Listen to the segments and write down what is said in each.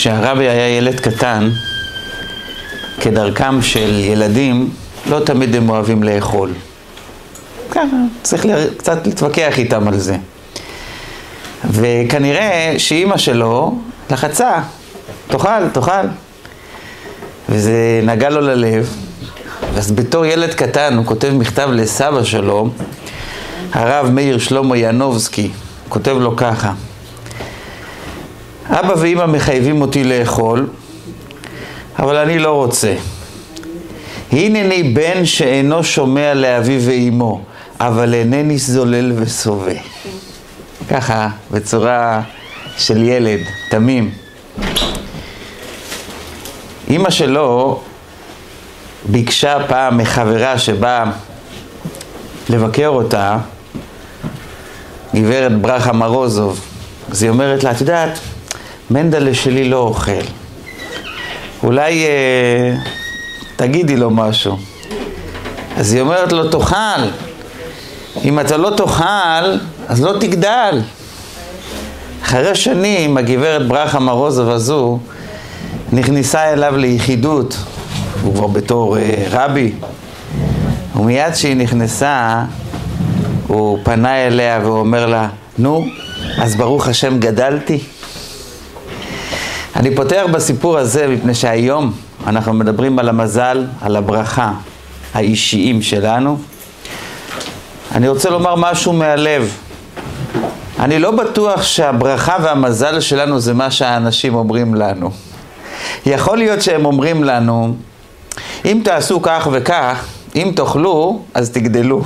כשהרבי היה ילד קטן, כדרכם של ילדים, לא תמיד הם אוהבים לאכול. ככה, צריך קצת להתווכח איתם על זה. וכנראה שאימא שלו לחצה, תאכל, תאכל. וזה נגע לו ללב. אז בתור ילד קטן הוא כותב מכתב לסבא שלו, הרב מאיר שלמה ינובסקי, כותב לו ככה: אבא ואימא מחייבים אותי לאכול, אבל אני לא רוצה. הנני בן שאינו שומע לאביו ואימו, אבל אינני זולל ושובע. ככה, בצורה של ילד, תמים. אימא שלו ביקשה פעם מחברה שבאה לבקר אותה, גברת ברכה מרוזוב. אז היא אומרת לה, את יודעת, מנדלה שלי לא אוכל. אולי אה, תגידי לו משהו. אז היא אומרת לו, תאכל. אם אתה לא תאכל, אז לא תגדל. אחרי שנים, הגברת ברכה מרוזוב הזו נכנסה אליו ליחידות, הוא כבר בתור אה, רבי, ומיד כשהיא נכנסה, הוא פנה אליה והוא אומר לה, נו, אז ברוך השם גדלתי. אני פותח בסיפור הזה מפני שהיום אנחנו מדברים על המזל, על הברכה האישיים שלנו. אני רוצה לומר משהו מהלב. אני לא בטוח שהברכה והמזל שלנו זה מה שהאנשים אומרים לנו. יכול להיות שהם אומרים לנו, אם תעשו כך וכך, אם תאכלו, אז תגדלו.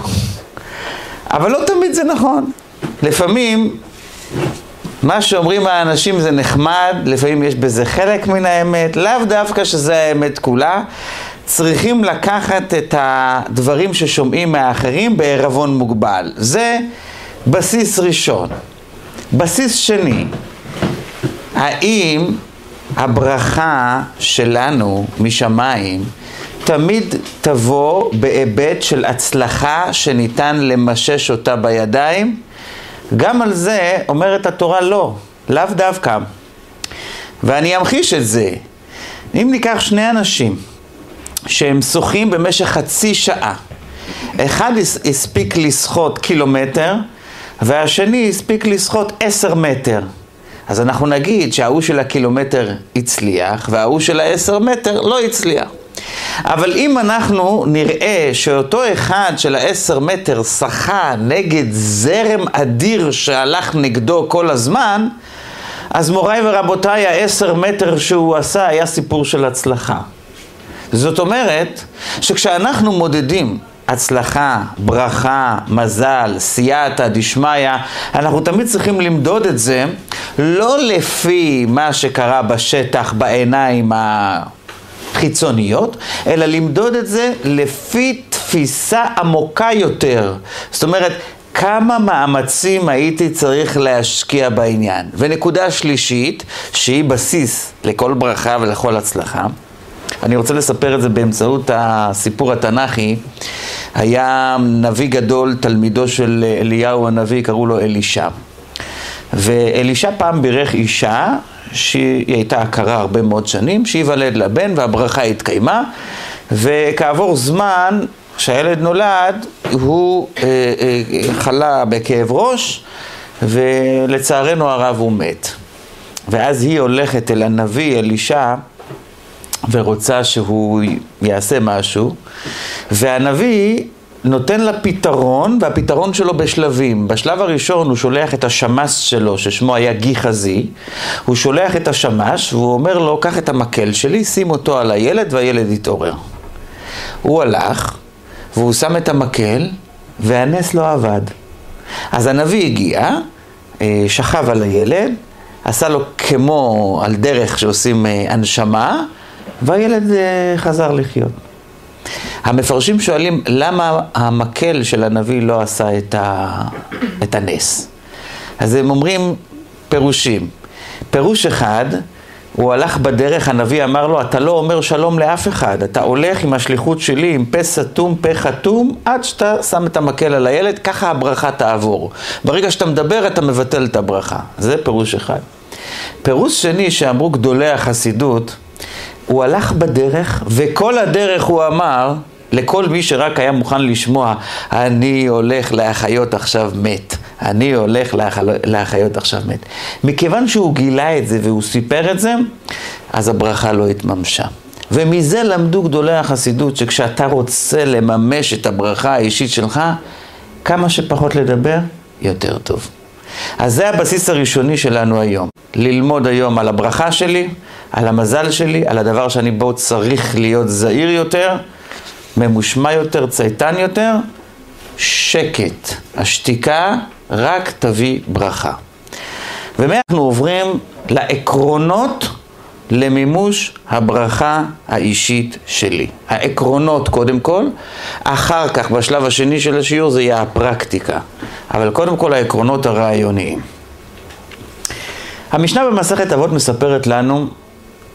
אבל לא תמיד זה נכון. לפעמים מה שאומרים האנשים זה נחמד, לפעמים יש בזה חלק מן האמת, לאו דווקא שזה האמת כולה. צריכים לקחת את הדברים ששומעים מהאחרים בערבון מוגבל. זה בסיס ראשון. בסיס שני, האם הברכה שלנו משמיים תמיד תבוא בהיבט של הצלחה שניתן למשש אותה בידיים? גם על זה אומרת התורה לא, לאו דווקא. ואני אמחיש את זה. אם ניקח שני אנשים שהם שוחים במשך חצי שעה, אחד הספיק לשחות קילומטר והשני הספיק לשחות עשר מטר. אז אנחנו נגיד שההוא של הקילומטר הצליח וההוא של העשר מטר לא הצליח. אבל אם אנחנו נראה שאותו אחד של העשר מטר שחה נגד זרם אדיר שהלך נגדו כל הזמן, אז מוריי ורבותיי, העשר מטר שהוא עשה היה סיפור של הצלחה. זאת אומרת, שכשאנחנו מודדים הצלחה, ברכה, מזל, סייעתא דשמיא, אנחנו תמיד צריכים למדוד את זה לא לפי מה שקרה בשטח, בעיניים החיצוניות, אלא למדוד את זה לפי תפיסה עמוקה יותר. זאת אומרת, כמה מאמצים הייתי צריך להשקיע בעניין. ונקודה שלישית, שהיא בסיס לכל ברכה ולכל הצלחה, אני רוצה לספר את זה באמצעות הסיפור התנ"כי. היה נביא גדול, תלמידו של אליהו הנביא, קראו לו אלישע. ואלישע פעם בירך אישה, שהיא הייתה הכרה הרבה מאוד שנים, שייוולד לה בן והברכה התקיימה, וכעבור זמן, כשהילד נולד, הוא אה, אה, חלה בכאב ראש, ולצערנו הרב הוא מת. ואז היא הולכת אל הנביא אלישע, ורוצה שהוא יעשה משהו, והנביא נותן לה פתרון, והפתרון שלו בשלבים. בשלב הראשון הוא שולח את השמש שלו, ששמו היה גיחזי, הוא שולח את השמש והוא אומר לו, קח את המקל שלי, שים אותו על הילד והילד יתעורר. הוא הלך, והוא שם את המקל, והנס לא עבד. אז הנביא הגיע, אה, שכב על הילד, עשה לו כמו על דרך שעושים אה, הנשמה, והילד אה, חזר לחיות. המפרשים שואלים למה המקל של הנביא לא עשה את, ה... את הנס. אז הם אומרים פירושים. פירוש אחד, הוא הלך בדרך, הנביא אמר לו, אתה לא אומר שלום לאף אחד, אתה הולך עם השליחות שלי, עם פה סתום, פה חתום, עד שאתה שם את המקל על הילד, ככה הברכה תעבור. ברגע שאתה מדבר, אתה מבטל את הברכה. זה פירוש אחד. פירוש שני שאמרו גדולי החסידות, הוא הלך בדרך, וכל הדרך הוא אמר, לכל מי שרק היה מוכן לשמוע, אני הולך להחיות עכשיו מת. אני הולך להחיות עכשיו מת. מכיוון שהוא גילה את זה והוא סיפר את זה, אז הברכה לא התממשה. ומזה למדו גדולי החסידות, שכשאתה רוצה לממש את הברכה האישית שלך, כמה שפחות לדבר, יותר טוב. אז זה הבסיס הראשוני שלנו היום. ללמוד היום על הברכה שלי, על המזל שלי, על הדבר שאני בו צריך להיות זהיר יותר, ממושמע יותר, צייתן יותר, שקט. השתיקה רק תביא ברכה. ואנחנו עוברים לעקרונות למימוש הברכה האישית שלי. העקרונות קודם כל, אחר כך בשלב השני של השיעור זה יהיה הפרקטיקה, אבל קודם כל העקרונות הרעיוניים. המשנה במסכת אבות מספרת לנו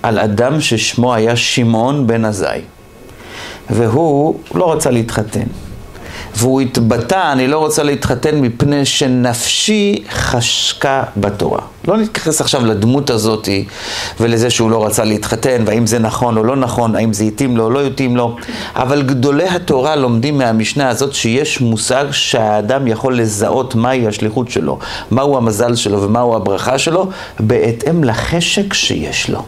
על אדם ששמו היה שמעון בן עזאי, והוא לא רצה להתחתן. והוא התבטא, אני לא רוצה להתחתן מפני שנפשי חשקה בתורה. לא נתייחס עכשיו לדמות הזאת ולזה שהוא לא רצה להתחתן, והאם זה נכון או לא נכון, האם זה התאים לו או לא התאים לו, אבל גדולי התורה לומדים מהמשנה הזאת שיש מושג שהאדם יכול לזהות מהי השליחות שלו, מהו המזל שלו ומהו הברכה שלו, בהתאם לחשק שיש לו.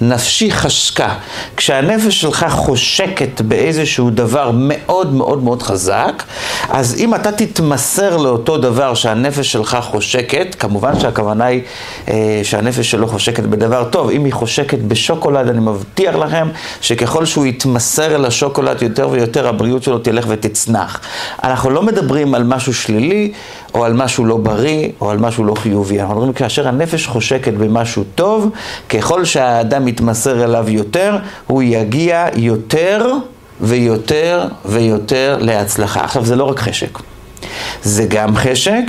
נפשי חשקה. כשהנפש שלך חושקת באיזשהו דבר מאוד מאוד מאוד חזק, אז אם אתה תתמסר לאותו דבר שהנפש שלך חושקת, כמובן שהכוונה היא אה, שהנפש שלו חושקת בדבר טוב. אם היא חושקת בשוקולד, אני מבטיח לכם שככל שהוא יתמסר אל השוקולד יותר ויותר, הבריאות שלו תלך ותצנח. אנחנו לא מדברים על משהו שלילי, או על משהו לא בריא, או על משהו לא חיובי. אנחנו מדברים כאשר הנפש חושקת במשהו טוב, ככל שהאדם מתמסר אליו יותר, הוא יגיע יותר ויותר ויותר להצלחה. עכשיו, זה לא רק חשק. זה גם חשק,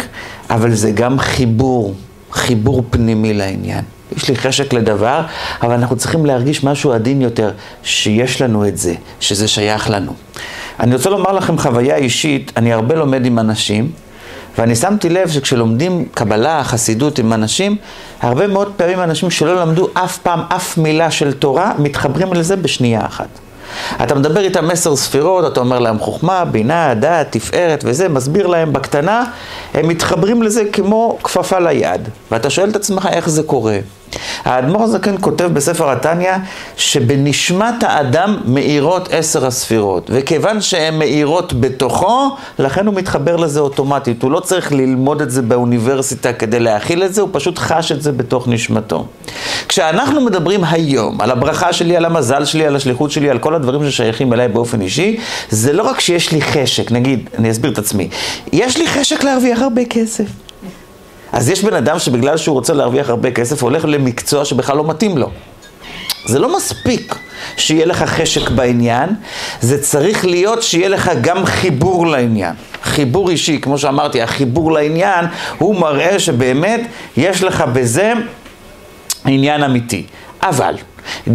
אבל זה גם חיבור, חיבור פנימי לעניין. יש לי חשק לדבר, אבל אנחנו צריכים להרגיש משהו עדין יותר, שיש לנו את זה, שזה שייך לנו. אני רוצה לומר לכם חוויה אישית, אני הרבה לומד עם אנשים, ואני שמתי לב שכשלומדים קבלה, חסידות עם אנשים, הרבה מאוד פעמים אנשים שלא למדו אף פעם אף מילה של תורה, מתחברים לזה בשנייה אחת. אתה מדבר איתם עשר ספירות, אתה אומר להם חוכמה, בינה, דעת, תפארת וזה, מסביר להם בקטנה, הם מתחברים לזה כמו כפפה ליד. ואתה שואל את עצמך איך זה קורה. האדמו"ר הזקן כותב בספר התניא שבנשמת האדם מאירות עשר הספירות, וכיוון שהן מאירות בתוכו, לכן הוא מתחבר לזה אוטומטית. הוא לא צריך ללמוד את זה באוניברסיטה כדי להכיל את זה, הוא פשוט חש את זה בתוך נשמתו. כשאנחנו מדברים היום על הברכה שלי, על המזל שלי, על השליחות שלי, על כל הדברים ששייכים אליי באופן אישי, זה לא רק שיש לי חשק, נגיד, אני אסביר את עצמי, יש לי חשק להרוויח הרבה כסף. אז יש בן אדם שבגלל שהוא רוצה להרוויח הרבה כסף, הולך למקצוע שבכלל לא מתאים לו. זה לא מספיק שיהיה לך חשק בעניין, זה צריך להיות שיהיה לך גם חיבור לעניין. חיבור אישי, כמו שאמרתי, החיבור לעניין, הוא מראה שבאמת יש לך בזה עניין אמיתי. אבל,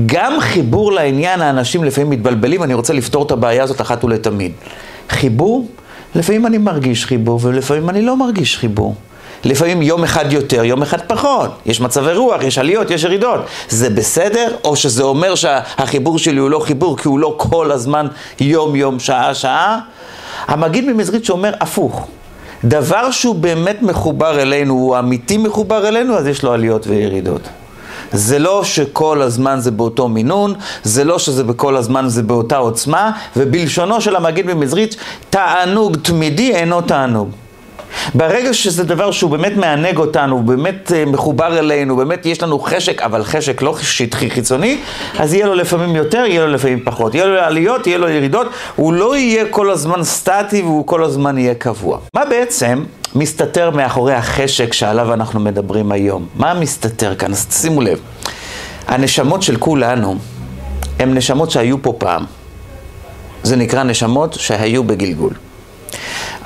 גם חיבור לעניין, האנשים לפעמים מתבלבלים, אני רוצה לפתור את הבעיה הזאת אחת ולתמיד. חיבור, לפעמים אני מרגיש חיבור ולפעמים אני לא מרגיש חיבור. לפעמים יום אחד יותר, יום אחד פחות. יש מצבי רוח, יש עליות, יש ירידות. זה בסדר, או שזה אומר שהחיבור שלי הוא לא חיבור כי הוא לא כל הזמן יום-יום, שעה-שעה? המגיד ממזרית שאומר הפוך. דבר שהוא באמת מחובר אלינו, הוא אמיתי מחובר אלינו, אז יש לו עליות וירידות. זה לא שכל הזמן זה באותו מינון, זה לא שזה בכל הזמן זה באותה עוצמה, ובלשונו של המגיד ממזרית, תענוג תמידי אינו תענוג. ברגע שזה דבר שהוא באמת מענג אותנו, באמת אה, מחובר אלינו, באמת יש לנו חשק, אבל חשק לא שטחי חיצוני, אז יהיה לו לפעמים יותר, יהיה לו לפעמים פחות. יהיה לו עליות, יהיה לו ירידות, הוא לא יהיה כל הזמן סטטי והוא כל הזמן יהיה קבוע. מה בעצם מסתתר מאחורי החשק שעליו אנחנו מדברים היום? מה מסתתר כאן? אז שימו לב, הנשמות של כולנו הן נשמות שהיו פה פעם. זה נקרא נשמות שהיו בגלגול.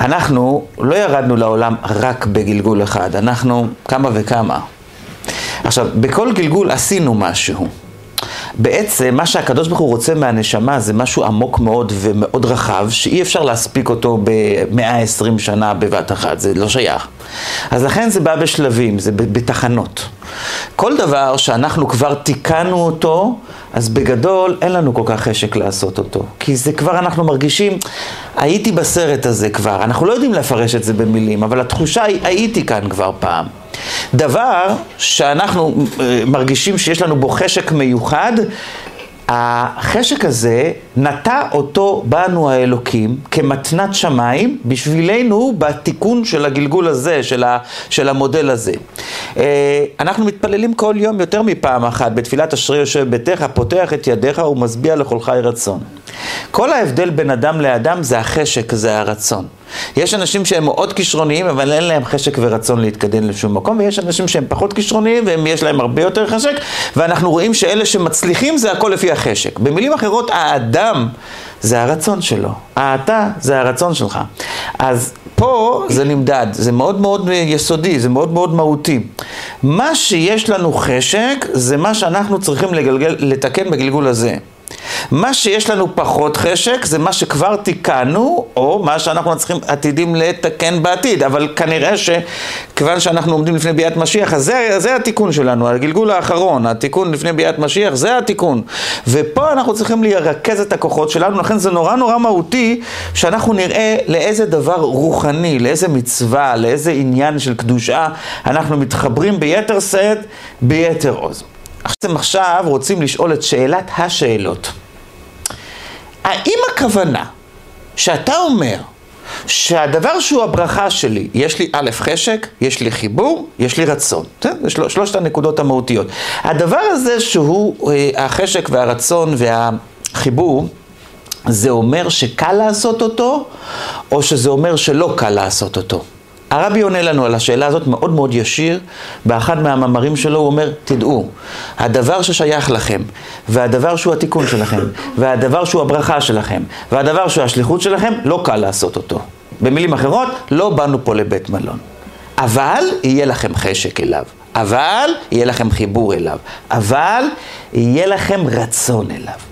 אנחנו לא ירדנו לעולם רק בגלגול אחד, אנחנו כמה וכמה. עכשיו, בכל גלגול עשינו משהו. בעצם מה שהקדוש ברוך הוא רוצה מהנשמה זה משהו עמוק מאוד ומאוד רחב, שאי אפשר להספיק אותו ב-120 שנה בבת אחת, זה לא שייך. אז לכן זה בא בשלבים, זה בתחנות. כל דבר שאנחנו כבר תיקנו אותו, אז בגדול אין לנו כל כך חשק לעשות אותו. כי זה כבר אנחנו מרגישים, הייתי בסרט הזה כבר, אנחנו לא יודעים לפרש את זה במילים, אבל התחושה היא, הייתי כאן כבר פעם. דבר שאנחנו אה, מרגישים שיש לנו בו חשק מיוחד, החשק הזה נטע אותו בנו האלוקים כמתנת שמיים בשבילנו בתיקון של הגלגול הזה, של, ה, של המודל הזה. אה, אנחנו מתפללים כל יום יותר מפעם אחת בתפילת אשרי יושב ביתך, פותח את ידיך ומשביע לכל חי רצון. כל ההבדל בין אדם לאדם זה החשק, זה הרצון. יש אנשים שהם מאוד כישרוניים, אבל אין להם חשק ורצון להתקדם לשום מקום, ויש אנשים שהם פחות כישרוניים, ויש להם הרבה יותר חשק, ואנחנו רואים שאלה שמצליחים זה הכל לפי החשק. במילים אחרות, האדם זה הרצון שלו, האתה זה הרצון שלך. אז פה זה נמדד, זה מאוד מאוד יסודי, זה מאוד מאוד מהותי. מה שיש לנו חשק, זה מה שאנחנו צריכים לגלגל, לתקן בגלגול הזה. מה שיש לנו פחות חשק זה מה שכבר תיקנו, או מה שאנחנו צריכים עתידים לתקן בעתיד. אבל כנראה שכיוון שאנחנו עומדים לפני ביאת משיח, אז זה, זה התיקון שלנו, הגלגול האחרון, התיקון לפני ביאת משיח, זה התיקון. ופה אנחנו צריכים לרכז את הכוחות שלנו, לכן זה נורא נורא מהותי שאנחנו נראה לאיזה דבר רוחני, לאיזה מצווה, לאיזה עניין של קדושה, אנחנו מתחברים ביתר שאת, ביתר עוז. עכשיו, עכשיו רוצים לשאול את שאלת השאלות. האם הכוונה שאתה אומר שהדבר שהוא הברכה שלי, יש לי א' חשק, יש לי חיבור, יש לי רצון. זה של, שלושת הנקודות המהותיות. הדבר הזה שהוא אה, החשק והרצון והחיבור, זה אומר שקל לעשות אותו, או שזה אומר שלא קל לעשות אותו? הרבי עונה לנו על השאלה הזאת מאוד מאוד ישיר, באחד מהמאמרים שלו הוא אומר, תדעו, הדבר ששייך לכם, והדבר שהוא התיקון שלכם, והדבר שהוא הברכה שלכם, והדבר שהוא השליחות שלכם, לא קל לעשות אותו. במילים אחרות, לא באנו פה לבית מלון. אבל יהיה לכם חשק אליו, אבל יהיה לכם חיבור אליו, אבל יהיה לכם רצון אליו.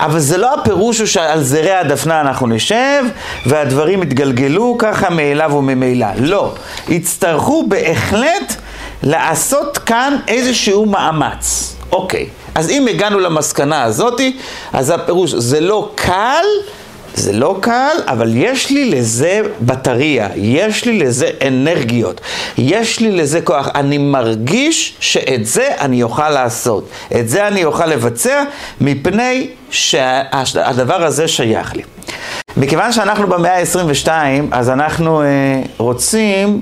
אבל זה לא הפירוש הוא שעל זרי הדפנה אנחנו נשב והדברים יתגלגלו ככה מאליו וממילא. לא. יצטרכו בהחלט לעשות כאן איזשהו מאמץ. אוקיי. אז אם הגענו למסקנה הזאתי, אז הפירוש זה לא קל, זה לא קל, אבל יש לי לזה בטריה, יש לי לזה אנרגיות, יש לי לזה כוח. אני מרגיש שאת זה אני אוכל לעשות, את זה אני אוכל לבצע, מפני שהדבר הזה שייך לי. מכיוון שאנחנו במאה ה-22, אז אנחנו אה, רוצים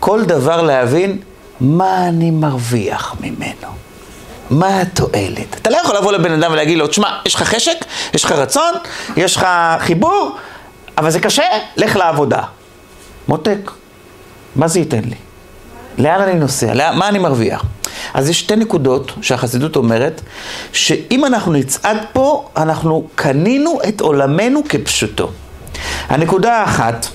כל דבר להבין מה אני מרוויח ממנו. מה התועלת? אתה לא יכול לבוא לבן אדם ולהגיד לו, תשמע, יש לך חשק, יש לך רצון, יש לך חיבור, אבל זה קשה, לך לעבודה. מותק, מה זה ייתן לי? לאן אני נוסע? לאן, מה אני מרוויח? אז יש שתי נקודות שהחסידות אומרת, שאם אנחנו נצעד פה, אנחנו קנינו את עולמנו כפשוטו. הנקודה האחת,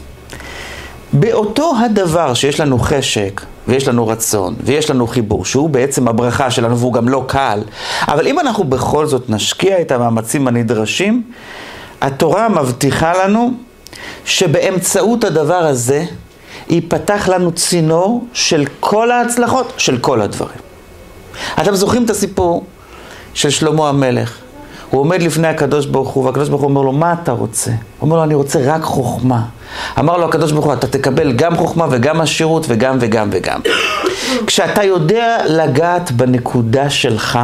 באותו הדבר שיש לנו חשק, ויש לנו רצון, ויש לנו חיבור, שהוא בעצם הברכה שלנו, והוא גם לא קל, אבל אם אנחנו בכל זאת נשקיע את המאמצים הנדרשים, התורה מבטיחה לנו שבאמצעות הדבר הזה ייפתח לנו צינור של כל ההצלחות, של כל הדברים. אתם זוכרים את הסיפור של שלמה המלך? הוא עומד לפני הקדוש ברוך הוא, והקדוש ברוך הוא אומר לו, מה אתה רוצה? הוא אומר לו, אני רוצה רק חוכמה. אמר לו הקדוש ברוך הוא, אתה תקבל גם חוכמה וגם עשירות וגם וגם וגם. כשאתה יודע לגעת בנקודה שלך,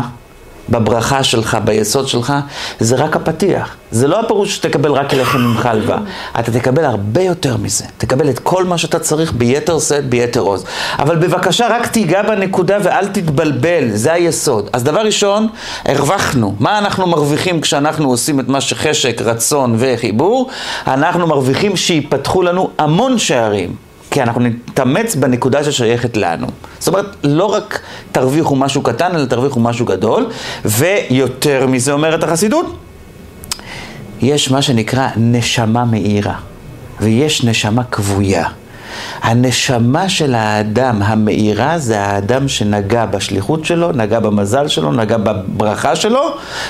בברכה שלך, ביסוד שלך, זה רק הפתיח. זה לא הפירוש שתקבל רק לחם עם חלבה. אתה תקבל הרבה יותר מזה. תקבל את כל מה שאתה צריך ביתר שאת, ביתר עוז. אבל בבקשה, רק תיגע בנקודה ואל תתבלבל, זה היסוד. אז דבר ראשון, הרווחנו. מה אנחנו מרוויחים כשאנחנו עושים את מה שחשק, רצון וחיבור? אנחנו מרוויחים שיפתחו לנו המון שערים. כי אנחנו נתאמץ בנקודה ששייכת לנו. זאת אומרת, לא רק תרוויחו משהו קטן, אלא תרוויחו משהו גדול, ויותר מזה אומרת החסידות, יש מה שנקרא נשמה מאירה, ויש נשמה כבויה. הנשמה של האדם המאירה זה האדם שנגע בשליחות שלו, נגע במזל שלו, נגע בברכה שלו,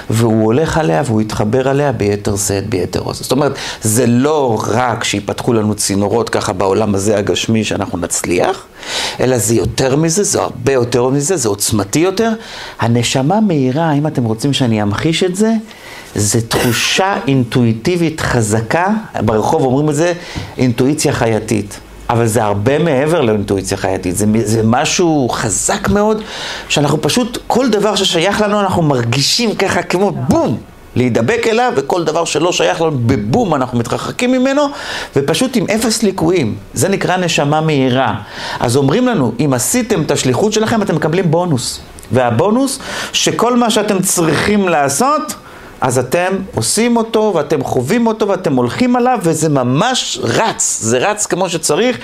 והוא הולך עליה והוא יתחבר עליה ביתר שאת, ביתר עוז. זאת אומרת, זה לא רק שיפתחו לנו צינורות ככה בעולם הזה הגשמי שאנחנו נצליח, אלא זה יותר מזה, זה הרבה יותר מזה, זה עוצמתי יותר. הנשמה מאירה, אם אתם רוצים שאני אמחיש את זה, זה תחושה אינטואיטיבית חזקה, ברחוב אומרים את זה אינטואיציה חייתית. אבל זה הרבה מעבר לאינטואיציה חייתית, זה, זה משהו חזק מאוד, שאנחנו פשוט, כל דבר ששייך לנו אנחנו מרגישים ככה כמו בום, להידבק אליו, וכל דבר שלא שייך לנו בבום אנחנו מתרחקים ממנו, ופשוט עם אפס ליקויים. זה נקרא נשמה מהירה. אז אומרים לנו, אם עשיתם את השליחות שלכם, אתם מקבלים בונוס. והבונוס, שכל מה שאתם צריכים לעשות, אז אתם עושים אותו, ואתם חווים אותו, ואתם הולכים עליו, וזה ממש רץ, זה רץ כמו שצריך,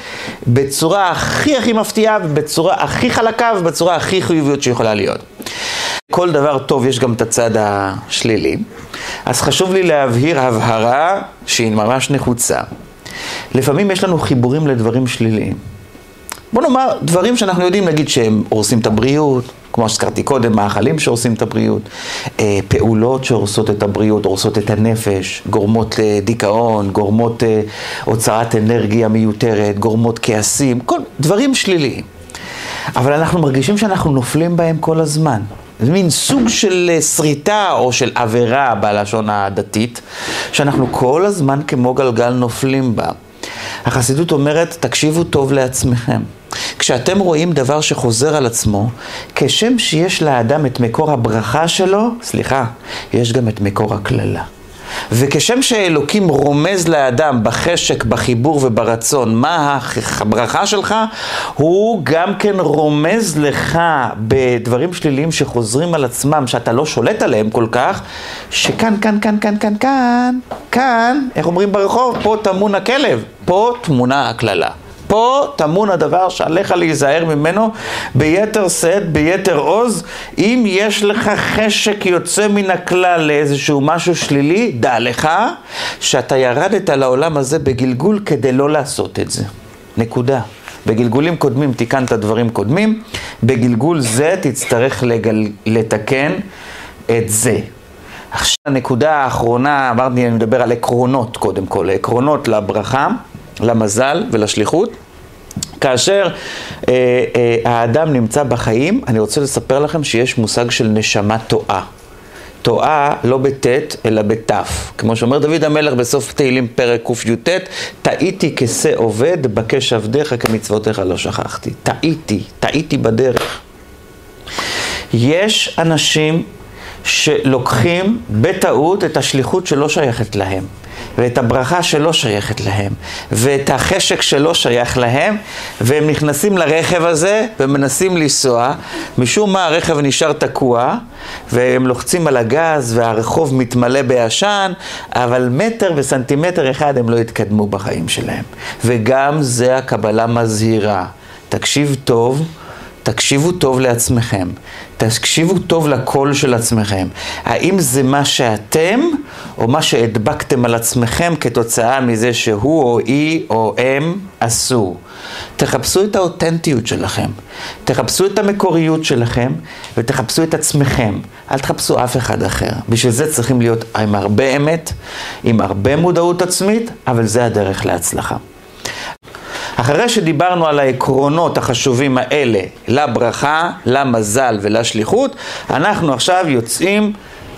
בצורה הכי הכי מפתיעה, ובצורה הכי חלקה, ובצורה הכי חיוביות שיכולה להיות. כל דבר טוב יש גם את הצד השלילי, אז חשוב לי להבהיר הבהרה שהיא ממש נחוצה. לפעמים יש לנו חיבורים לדברים שליליים. בוא נאמר, דברים שאנחנו יודעים, נגיד שהם הורסים את הבריאות, כמו שהזכרתי קודם, מאכלים שהורסים את הבריאות, אה, פעולות שהורסות את הבריאות, הורסות את הנפש, גורמות לדיכאון, גורמות אה, הוצאת אנרגיה מיותרת, גורמות כעסים, כל דברים שליליים. אבל אנחנו מרגישים שאנחנו נופלים בהם כל הזמן. זה מין סוג של אה, שריטה או של עבירה בלשון הדתית, שאנחנו כל הזמן כמו גלגל נופלים בה. החסידות אומרת, תקשיבו טוב לעצמכם. כשאתם רואים דבר שחוזר על עצמו, כשם שיש לאדם את מקור הברכה שלו, סליחה, יש גם את מקור הקללה. וכשם שאלוקים רומז לאדם בחשק, בחיבור וברצון מה הברכה שלך, הוא גם כן רומז לך בדברים שליליים שחוזרים על עצמם, שאתה לא שולט עליהם כל כך, שכאן, כאן, כאן, כאן, כאן, כאן, כאן, איך אומרים ברחוב? פה טמון הכלב, פה טמונה הקללה. פה טמון הדבר שעליך להיזהר ממנו ביתר שאת, ביתר עוז. אם יש לך חשק יוצא מן הכלל לאיזשהו משהו שלילי, דע לך שאתה ירדת לעולם הזה בגלגול כדי לא לעשות את זה. נקודה. בגלגולים קודמים תיקנת דברים קודמים, בגלגול זה תצטרך לגל... לתקן את זה. עכשיו הנקודה האחרונה, אמרתי, אני מדבר על עקרונות קודם כל, עקרונות לברכה. למזל ולשליחות. כאשר אה, אה, האדם נמצא בחיים, אני רוצה לספר לכם שיש מושג של נשמה טועה. טועה לא בטית, אלא בתף. כמו שאומר דוד המלך בסוף תהילים פרק קי"ט, טעיתי כשה עובד, בקש עבדיך כמצוותיך לא שכחתי. טעיתי, טעיתי בדרך. יש אנשים שלוקחים בטעות את השליחות שלא שייכת להם. ואת הברכה שלא שייכת להם, ואת החשק שלא שייך להם, והם נכנסים לרכב הזה ומנסים לנסוע, משום מה הרכב נשאר תקוע, והם לוחצים על הגז והרחוב מתמלא בעשן, אבל מטר וסנטימטר אחד הם לא יתקדמו בחיים שלהם. וגם זה הקבלה מזהירה. תקשיב טוב. תקשיבו טוב לעצמכם, תקשיבו טוב לקול של עצמכם. האם זה מה שאתם, או מה שהדבקתם על עצמכם כתוצאה מזה שהוא או היא או הם עשו? תחפשו את האותנטיות שלכם, תחפשו את המקוריות שלכם, ותחפשו את עצמכם. אל תחפשו אף אחד אחר. בשביל זה צריכים להיות עם הרבה אמת, עם הרבה מודעות עצמית, אבל זה הדרך להצלחה. אחרי שדיברנו על העקרונות החשובים האלה לברכה, למזל ולשליחות, אנחנו עכשיו יוצאים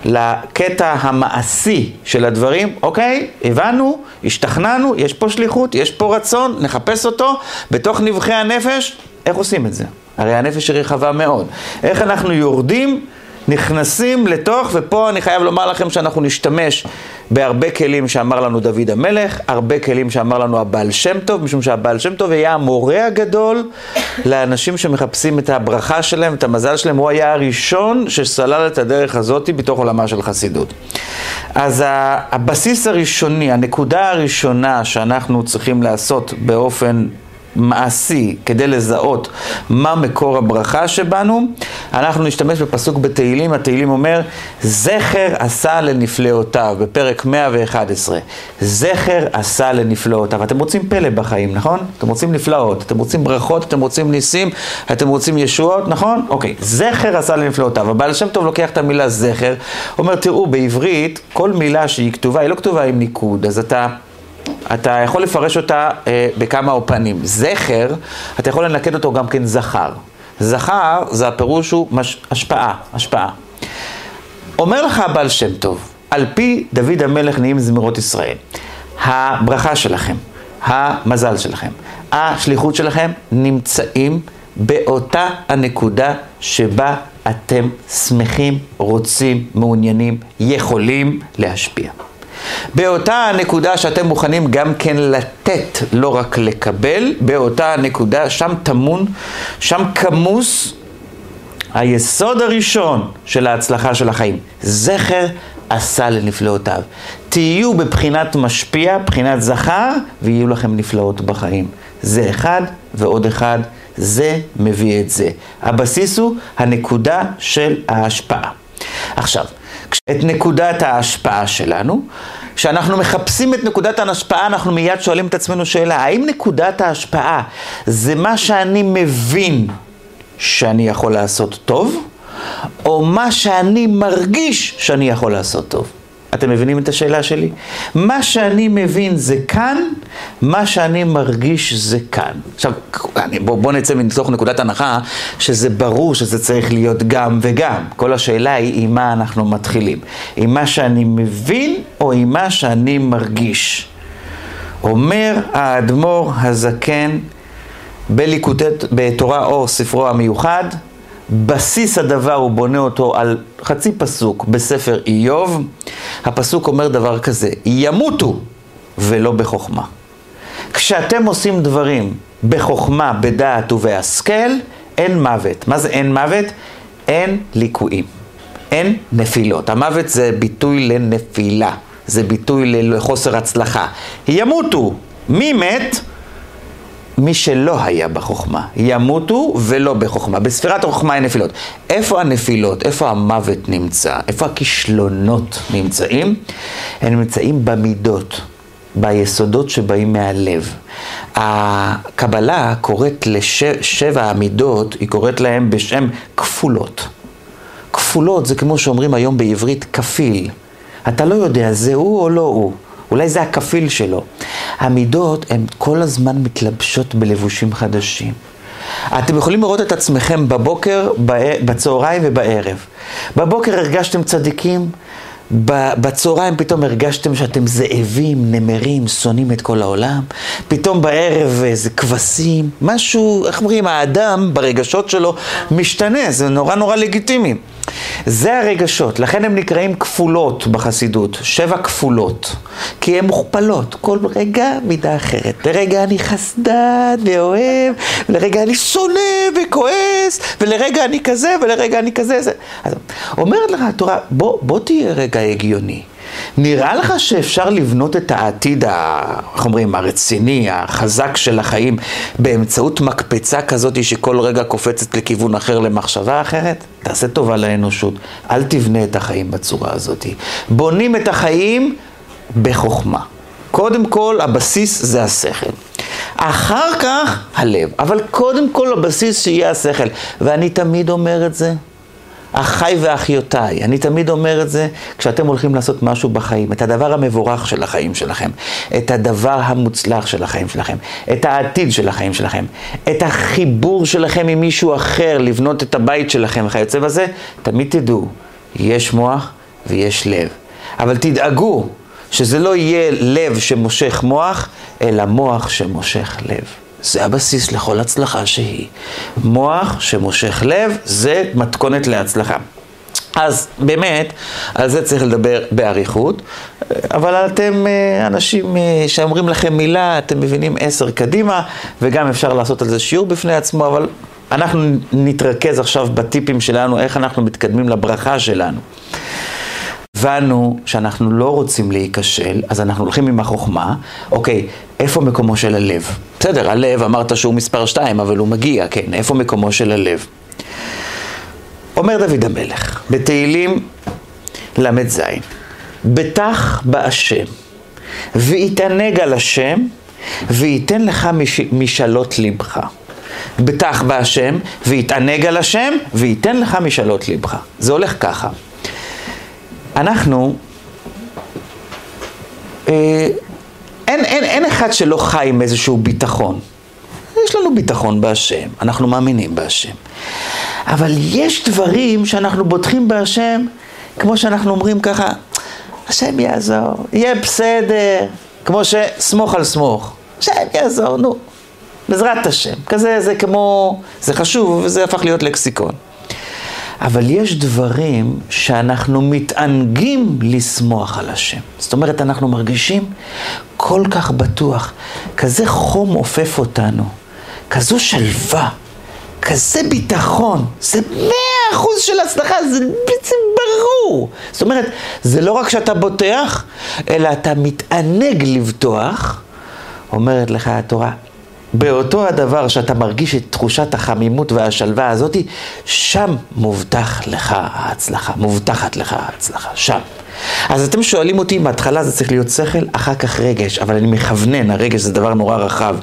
לקטע המעשי של הדברים, אוקיי, הבנו, השתכנענו, יש פה שליחות, יש פה רצון, נחפש אותו בתוך נבחי הנפש, איך עושים את זה? הרי הנפש היא רחבה מאוד. איך אנחנו יורדים נכנסים לתוך, ופה אני חייב לומר לכם שאנחנו נשתמש בהרבה כלים שאמר לנו דוד המלך, הרבה כלים שאמר לנו הבעל שם טוב, משום שהבעל שם טוב היה המורה הגדול לאנשים שמחפשים את הברכה שלהם, את המזל שלהם, הוא היה הראשון שסלל את הדרך הזאת בתוך עולמה של חסידות. אז הבסיס הראשוני, הנקודה הראשונה שאנחנו צריכים לעשות באופן מעשי כדי לזהות מה מקור הברכה שבנו, אנחנו נשתמש בפסוק בתהילים, התהילים אומר, זכר עשה לנפלאותיו, בפרק 111. זכר עשה לנפלאותיו. אתם רוצים פלא בחיים, נכון? אתם רוצים נפלאות, אתם רוצים ברכות, אתם רוצים ניסים, אתם רוצים ישועות, נכון? אוקיי, זכר עשה לנפלאותיו. הבעל שם טוב לוקח את המילה זכר, אומר, תראו, בעברית, כל מילה שהיא כתובה, היא לא כתובה עם ניקוד, אז אתה... אתה יכול לפרש אותה אה, בכמה אופנים. זכר, אתה יכול לנקד אותו גם כן זכר. זכר, זה הפירוש הוא מש, השפעה, השפעה. אומר לך הבעל שם טוב, על פי דוד המלך נהיים זמירות ישראל, הברכה שלכם, המזל שלכם, השליחות שלכם נמצאים באותה הנקודה שבה אתם שמחים, רוצים, מעוניינים, יכולים להשפיע. באותה הנקודה שאתם מוכנים גם כן לתת, לא רק לקבל, באותה הנקודה, שם טמון, שם כמוס היסוד הראשון של ההצלחה של החיים. זכר עשה לנפלאותיו. תהיו בבחינת משפיע, בחינת זכר, ויהיו לכם נפלאות בחיים. זה אחד ועוד אחד, זה מביא את זה. הבסיס הוא הנקודה של ההשפעה. עכשיו, את נקודת ההשפעה שלנו. כשאנחנו מחפשים את נקודת ההשפעה, אנחנו מיד שואלים את עצמנו שאלה, האם נקודת ההשפעה זה מה שאני מבין שאני יכול לעשות טוב, או מה שאני מרגיש שאני יכול לעשות טוב? אתם מבינים את השאלה שלי? מה שאני מבין זה כאן, מה שאני מרגיש זה כאן. עכשיו, בואו בוא נצא מתוך נקודת הנחה שזה ברור שזה צריך להיות גם וגם. כל השאלה היא עם מה אנחנו מתחילים. עם מה שאני מבין או עם מה שאני מרגיש. אומר האדמו"ר הזקן בליקוטי, בתורה אור, ספרו המיוחד, בסיס הדבר הוא בונה אותו על חצי פסוק בספר איוב. הפסוק אומר דבר כזה, ימותו ולא בחוכמה. כשאתם עושים דברים בחוכמה, בדעת ובהשכל, אין מוות. מה זה אין מוות? אין ליקויים. אין נפילות. המוות זה ביטוי לנפילה. זה ביטוי לחוסר הצלחה. ימותו. מי מת? מי שלא היה בחוכמה, ימותו ולא בחוכמה. בספירת החוכמה אין נפילות. איפה הנפילות? איפה המוות נמצא? איפה הכישלונות נמצאים? הם נמצאים במידות, ביסודות שבאים מהלב. הקבלה קוראת לשבע המידות, היא קוראת להם בשם כפולות. כפולות זה כמו שאומרים היום בעברית כפיל. אתה לא יודע, זה הוא או לא הוא. אולי זה הכפיל שלו. המידות הן כל הזמן מתלבשות בלבושים חדשים. אתם יכולים לראות את עצמכם בבוקר, בצהריים ובערב. בבוקר הרגשתם צדיקים, בצהריים פתאום הרגשתם שאתם זאבים, נמרים, שונאים את כל העולם, פתאום בערב איזה כבשים, משהו, איך אומרים, האדם ברגשות שלו משתנה, זה נורא נורא לגיטימי. זה הרגשות, לכן הן נקראים כפולות בחסידות, שבע כפולות, כי הן מוכפלות, כל רגע מידה אחרת. לרגע אני חסדן ואוהב, ולרגע אני שונא וכועס, ולרגע אני כזה, ולרגע אני כזה. זה. אז אומרת לך התורה, בוא, בוא תהיה רגע הגיוני. נראה לך שאפשר לבנות את העתיד, איך אומרים, הרציני, החזק של החיים, באמצעות מקפצה כזאת שכל רגע קופצת לכיוון אחר, למחשבה אחרת? תעשה טובה לאנושות, אל תבנה את החיים בצורה הזאת. בונים את החיים בחוכמה. קודם כל, הבסיס זה השכל. אחר כך, הלב. אבל קודם כל, הבסיס שיהיה השכל. ואני תמיד אומר את זה. אחיי ואחיותיי, אני תמיד אומר את זה כשאתם הולכים לעשות משהו בחיים, את הדבר המבורך של החיים שלכם, את הדבר המוצלח של החיים שלכם, את העתיד של החיים שלכם, את החיבור שלכם עם מישהו אחר, לבנות את הבית שלכם וכיוצא בזה, תמיד תדעו, יש מוח ויש לב. אבל תדאגו שזה לא יהיה לב שמושך מוח, אלא מוח שמושך לב. זה הבסיס לכל הצלחה שהיא. מוח שמושך לב, זה מתכונת להצלחה. אז באמת, על זה צריך לדבר באריכות, אבל אתם אה, אנשים אה, שאומרים לכם מילה, אתם מבינים עשר קדימה, וגם אפשר לעשות על זה שיעור בפני עצמו, אבל אנחנו נתרכז עכשיו בטיפים שלנו, איך אנחנו מתקדמים לברכה שלנו. הבנו שאנחנו לא רוצים להיכשל, אז אנחנו הולכים עם החוכמה, אוקיי, איפה מקומו של הלב? בסדר, הלב, אמרת שהוא מספר שתיים, אבל הוא מגיע, כן, איפה מקומו של הלב? אומר דוד המלך, בתהילים ל"ז, בטח בהשם, ויתענג על השם, וייתן לך מש... משאלות לבך. בטח בהשם, ויתענג על השם, וייתן לך משאלות לבך. זה הולך ככה. אנחנו, אה, אין, אין, אין אחד שלא חי עם איזשהו ביטחון. יש לנו ביטחון בהשם, אנחנו מאמינים בהשם. אבל יש דברים שאנחנו בוטחים בהשם, כמו שאנחנו אומרים ככה, השם יעזור, יהיה בסדר, כמו שסמוך על סמוך, השם יעזור, נו, בעזרת השם. כזה, זה כמו, זה חשוב, וזה הפך להיות לקסיקון. אבל יש דברים שאנחנו מתענגים לשמוח על השם. זאת אומרת, אנחנו מרגישים כל כך בטוח, כזה חום עופף אותנו, כזו שלווה, כזה ביטחון, זה מאה אחוז של הצלחה, זה בעצם ברור. זאת אומרת, זה לא רק שאתה בוטח, אלא אתה מתענג לבטוח, אומרת לך התורה, באותו הדבר שאתה מרגיש את תחושת החמימות והשלווה הזאתי, שם מובטח לך ההצלחה, מובטחת לך ההצלחה, שם. אז אתם שואלים אותי, מההתחלה זה צריך להיות שכל, אחר כך רגש, אבל אני מכוונן, הרגש זה דבר נורא רחב.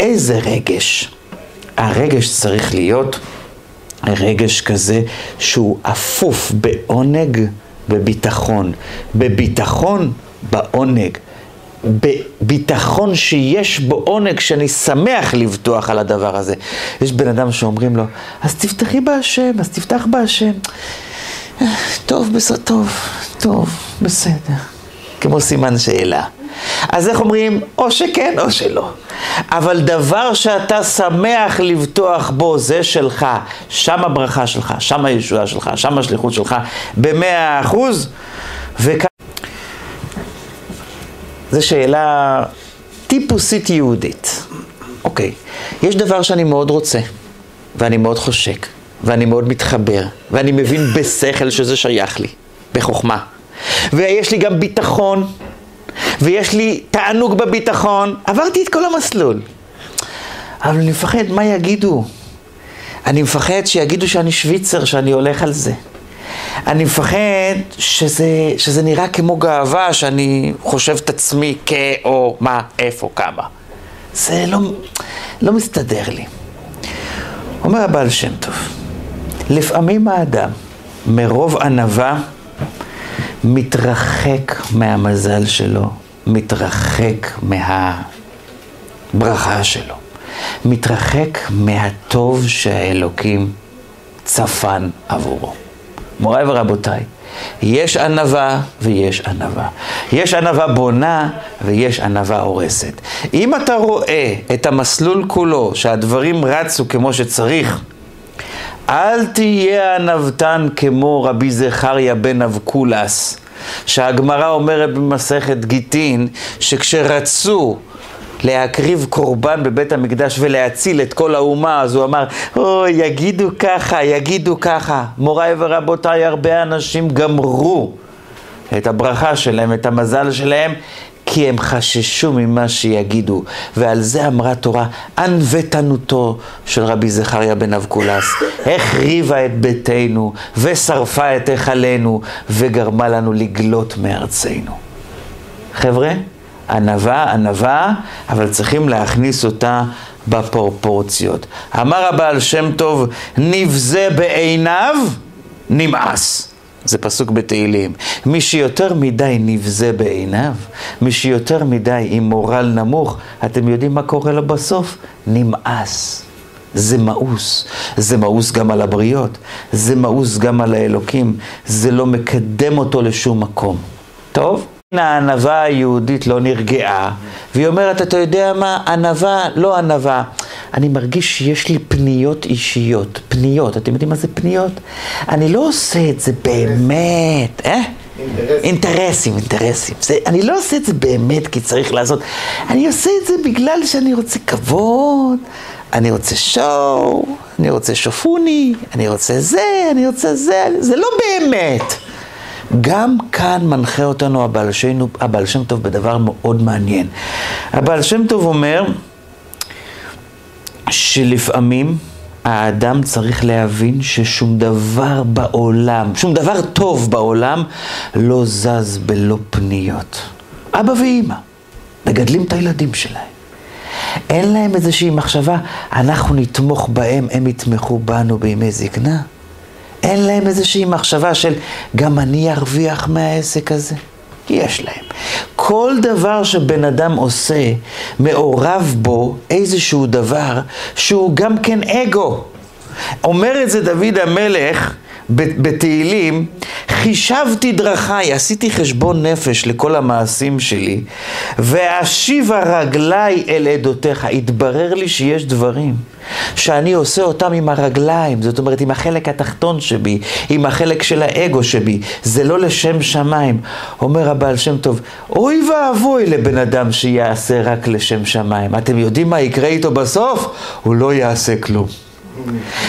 איזה רגש? הרגש צריך להיות רגש כזה שהוא אפוף בעונג, בביטחון. בביטחון, בעונג. בביטחון שיש בו עונג, שאני שמח לבטוח על הדבר הזה. יש בן אדם שאומרים לו, אז תפתחי בהשם, אז תפתח בהשם. טוב, בסדר, טוב, טוב, בסדר. כמו סימן שאלה. אז איך אומרים? או שכן או שלא. אבל דבר שאתה שמח לבטוח בו, זה שלך. שם הברכה שלך, שם הישועה שלך, שם השליחות שלך, במאה אחוז. וכ... זו שאלה טיפוסית יהודית. אוקיי, יש דבר שאני מאוד רוצה, ואני מאוד חושק, ואני מאוד מתחבר, ואני מבין בשכל שזה שייך לי, בחוכמה. ויש לי גם ביטחון, ויש לי תענוג בביטחון, עברתי את כל המסלול. אבל אני מפחד, מה יגידו? אני מפחד שיגידו שאני שוויצר, שאני הולך על זה. אני מפחד שזה, שזה נראה כמו גאווה, שאני חושב את עצמי כ... או מה, איפה, כמה. זה לא, לא מסתדר לי. אומר הבעל שם טוב, לפעמים האדם, מרוב ענווה, מתרחק מהמזל שלו, מתרחק מהברכה שלו, מתרחק מהטוב שהאלוקים צפן עבורו. מוריי ורבותיי, יש ענווה ויש ענווה. יש ענווה בונה ויש ענווה הורסת. אם אתה רואה את המסלול כולו, שהדברים רצו כמו שצריך, אל תהיה ענוותן כמו רבי זכריה בן אבקולס, שהגמרא אומרת במסכת גיטין, שכשרצו להקריב קורבן בבית המקדש ולהציל את כל האומה, אז הוא אמר, אוי, יגידו ככה, יגידו ככה. מוריי ורבותיי, הרבה אנשים גמרו את הברכה שלהם, את המזל שלהם, כי הם חששו ממה שיגידו. ועל זה אמרה תורה, ענוותנותו של רבי זכריה בן אבקולס, החריבה את ביתנו, ושרפה את היכלנו, וגרמה לנו לגלות מארצנו. חבר'ה, ענווה, ענווה, אבל צריכים להכניס אותה בפרופורציות. אמר הבעל שם טוב, נבזה בעיניו, נמאס. זה פסוק בתהילים. מי שיותר מדי נבזה בעיניו, מי שיותר מדי עם מורל נמוך, אתם יודעים מה קורה לו בסוף? נמאס. זה מאוס. זה מאוס גם על הבריות, זה מאוס גם על האלוקים, זה לא מקדם אותו לשום מקום. טוב? הענווה היהודית לא נרגעה, והיא אומרת, אתה יודע מה, ענווה, לא ענווה. אני מרגיש שיש לי פניות אישיות, פניות, אתם יודעים מה זה פניות? אני לא עושה את זה באמת, אה? אינטרסים. אינטרסים, אינטרסים. זה, אני לא עושה את זה באמת כי צריך לעשות, אני עושה את זה בגלל שאני רוצה כבוד, אני רוצה שואו, אני רוצה שופוני, אני רוצה זה, אני רוצה זה, זה לא באמת. גם כאן מנחה אותנו הבעל, שנו, הבעל שם טוב בדבר מאוד מעניין. הבעל שם טוב אומר שלפעמים האדם צריך להבין ששום דבר בעולם, שום דבר טוב בעולם לא זז בלא פניות. אבא ואימא מגדלים את הילדים שלהם. אין להם איזושהי מחשבה, אנחנו נתמוך בהם, הם יתמכו בנו בימי זקנה. אין להם איזושהי מחשבה של גם אני ארוויח מהעסק הזה. יש להם. כל דבר שבן אדם עושה, מעורב בו איזשהו דבר שהוא גם כן אגו. אומר את זה דוד המלך בתהילים, חישבתי דרכיי, עשיתי חשבון נפש לכל המעשים שלי, ואשיבה רגליי אל עדותיך. התברר לי שיש דברים שאני עושה אותם עם הרגליים, זאת אומרת עם החלק התחתון שבי, עם החלק של האגו שבי, זה לא לשם שמיים. אומר הבעל שם טוב, אוי ואבוי לבן אדם שיעשה רק לשם שמיים. אתם יודעים מה יקרה איתו בסוף? הוא לא יעשה כלום.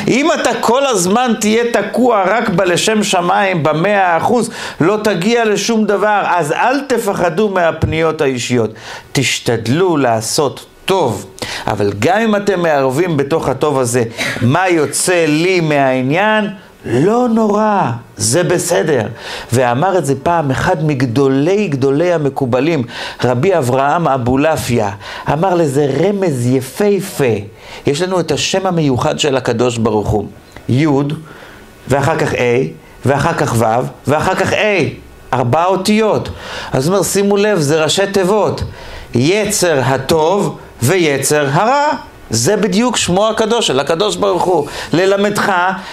אם אתה כל הזמן תהיה תקוע רק בלשם שמיים במאה אחוז, לא תגיע לשום דבר, אז אל תפחדו מהפניות האישיות. תשתדלו לעשות טוב, אבל גם אם אתם מערבים בתוך הטוב הזה, מה יוצא לי מהעניין? לא נורא, זה בסדר. ואמר את זה פעם אחד מגדולי גדולי המקובלים, רבי אברהם אבולעפיה, אמר לזה רמז יפהפה. יש לנו את השם המיוחד של הקדוש ברוך הוא, י' ואחר כך A, ואחר כך ו', ואחר כך A, ארבע אותיות. אז הוא אומר, שימו לב, זה ראשי תיבות, יצר הטוב ויצר הרע. זה בדיוק שמו הקדוש של הקדוש ברוך הוא. ללמדך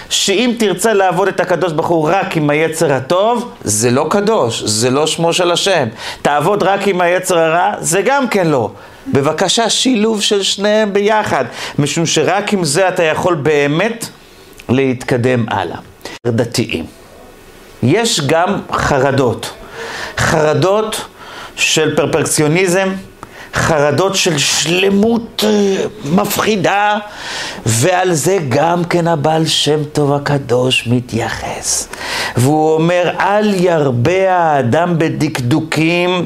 שאם תרצה לעבוד את הקדוש ברוך הוא רק עם היצר הטוב, זה לא קדוש, זה לא שמו של השם. תעבוד רק עם היצר הרע, זה גם כן לא. בבקשה, שילוב של שניהם ביחד, משום שרק עם זה אתה יכול באמת להתקדם הלאה. דתיים. יש גם חרדות. חרדות של פרפקציוניזם, חרדות של שלמות אה, מפחידה, ועל זה גם כן הבעל שם טוב הקדוש מתייחס. והוא אומר, אל ירבה האדם בדקדוקים.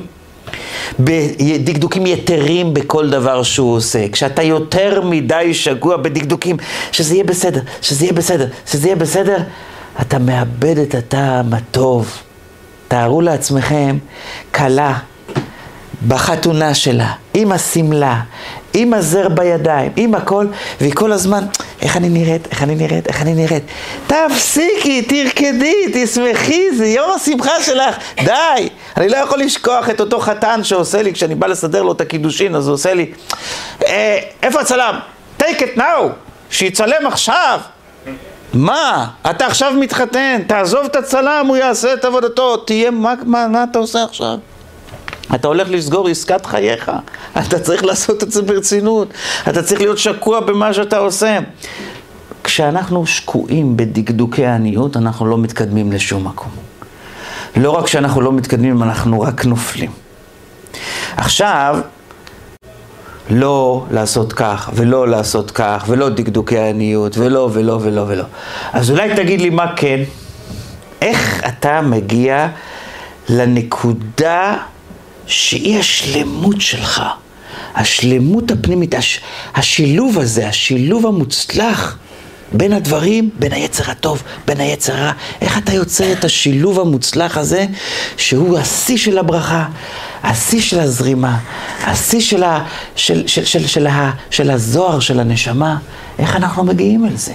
בדקדוקים יתרים בכל דבר שהוא עושה. כשאתה יותר מדי שגוע בדקדוקים, שזה יהיה בסדר, שזה יהיה בסדר, שזה יהיה בסדר, אתה מאבד את הטעם הטוב. תארו לעצמכם כלה בחתונה שלה, עם השמלה, עם הזר בידיים, עם הכל, והיא כל הזמן, איך אני נראית, איך אני נראית, איך אני נראית. תפסיקי, תרקדי, תשמחי, זה יום השמחה שלך, די. אני לא יכול לשכוח את אותו חתן שעושה לי, כשאני בא לסדר לו את הקידושין, אז הוא עושה לי, אה, איפה הצלם? take it now, שיצלם עכשיו. מה? אתה עכשיו מתחתן, תעזוב את הצלם, הוא יעשה את עבודתו, תהיה, מה, מה, מה אתה עושה עכשיו? אתה הולך לסגור עסקת חייך, אתה צריך לעשות את זה ברצינות, אתה צריך להיות שקוע במה שאתה עושה. כשאנחנו שקועים בדקדוקי העניות, אנחנו לא מתקדמים לשום מקום. לא רק שאנחנו לא מתקדמים, אנחנו רק נופלים. עכשיו, לא לעשות כך, ולא לעשות כך, ולא דקדוקי העניות, ולא, ולא, ולא, ולא. אז אולי תגיד לי מה כן? איך אתה מגיע לנקודה שהיא השלמות שלך, השלמות הפנימית, הש, השילוב הזה, השילוב המוצלח בין הדברים, בין היצר הטוב, בין היצר הרע, איך אתה יוצר את השילוב המוצלח הזה, שהוא השיא של הברכה, השיא של הזרימה, השיא של, ה, של, של, של, של, של, של הזוהר, של הנשמה, איך אנחנו מגיעים אל זה?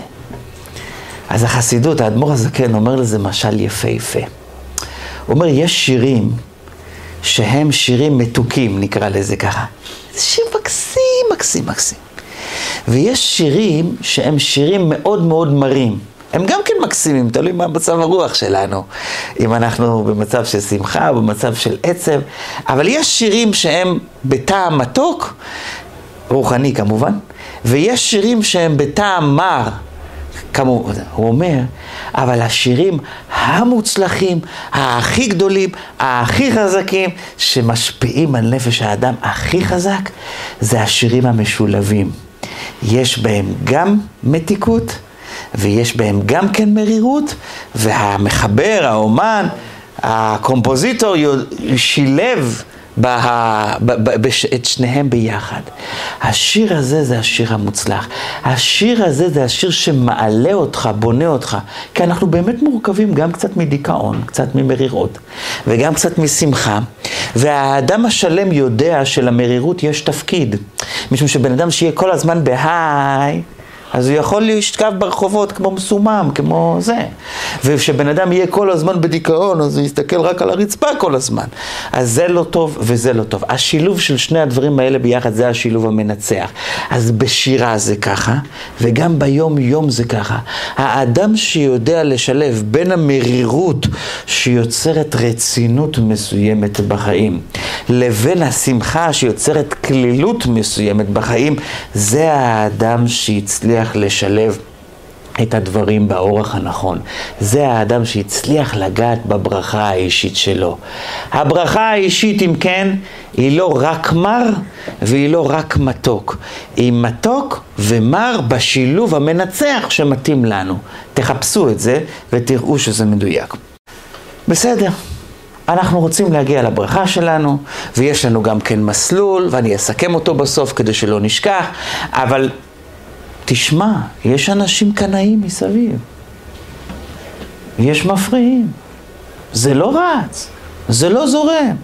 אז החסידות, האדמו"ר הזקן אומר לזה משל יפהפה. הוא אומר, יש שירים שהם שירים מתוקים, נקרא לזה ככה. זה שיר מקסים, מקסים, מקסים. ויש שירים שהם שירים מאוד מאוד מרים. הם גם כן מקסימים, תלוי מה מצב הרוח שלנו. אם אנחנו במצב של שמחה או במצב של עצב. אבל יש שירים שהם בטעם מתוק, רוחני כמובן, ויש שירים שהם בטעם מר. כמובן, הוא אומר, אבל השירים המוצלחים, הכי גדולים, הכי חזקים, שמשפיעים על נפש האדם הכי חזק, זה השירים המשולבים. יש בהם גם מתיקות, ויש בהם גם כן מרירות, והמחבר, האומן, הקומפוזיטור שילב בה, ב, ב, ב, את שניהם ביחד. השיר הזה זה השיר המוצלח. השיר הזה זה השיר שמעלה אותך, בונה אותך. כי אנחנו באמת מורכבים גם קצת מדיכאון, קצת ממרירות, וגם קצת משמחה. והאדם השלם יודע שלמרירות יש תפקיד. משום שבן אדם שיהיה כל הזמן בהיי, אז הוא יכול להשכב ברחובות כמו מסומם, כמו זה. וכשבן אדם יהיה כל הזמן בדיכאון, אז הוא יסתכל רק על הרצפה כל הזמן. אז זה לא טוב וזה לא טוב. השילוב של שני הדברים האלה ביחד זה השילוב המנצח. אז בשירה זה ככה, וגם ביום יום זה ככה. האדם שיודע לשלב בין המרירות שיוצרת רצינות מסוימת בחיים, לבין השמחה שיוצרת כלילות מסוימת בחיים, זה האדם שהצליח. הצליח לשלב את הדברים באורח הנכון. זה האדם שהצליח לגעת בברכה האישית שלו. הברכה האישית, אם כן, היא לא רק מר והיא לא רק מתוק. היא מתוק ומר בשילוב המנצח שמתאים לנו. תחפשו את זה ותראו שזה מדויק. בסדר. אנחנו רוצים להגיע לברכה שלנו, ויש לנו גם כן מסלול, ואני אסכם אותו בסוף כדי שלא נשכח, אבל תשמע, יש אנשים קנאים מסביב. יש מפריעים. זה לא רץ, זה לא זורם.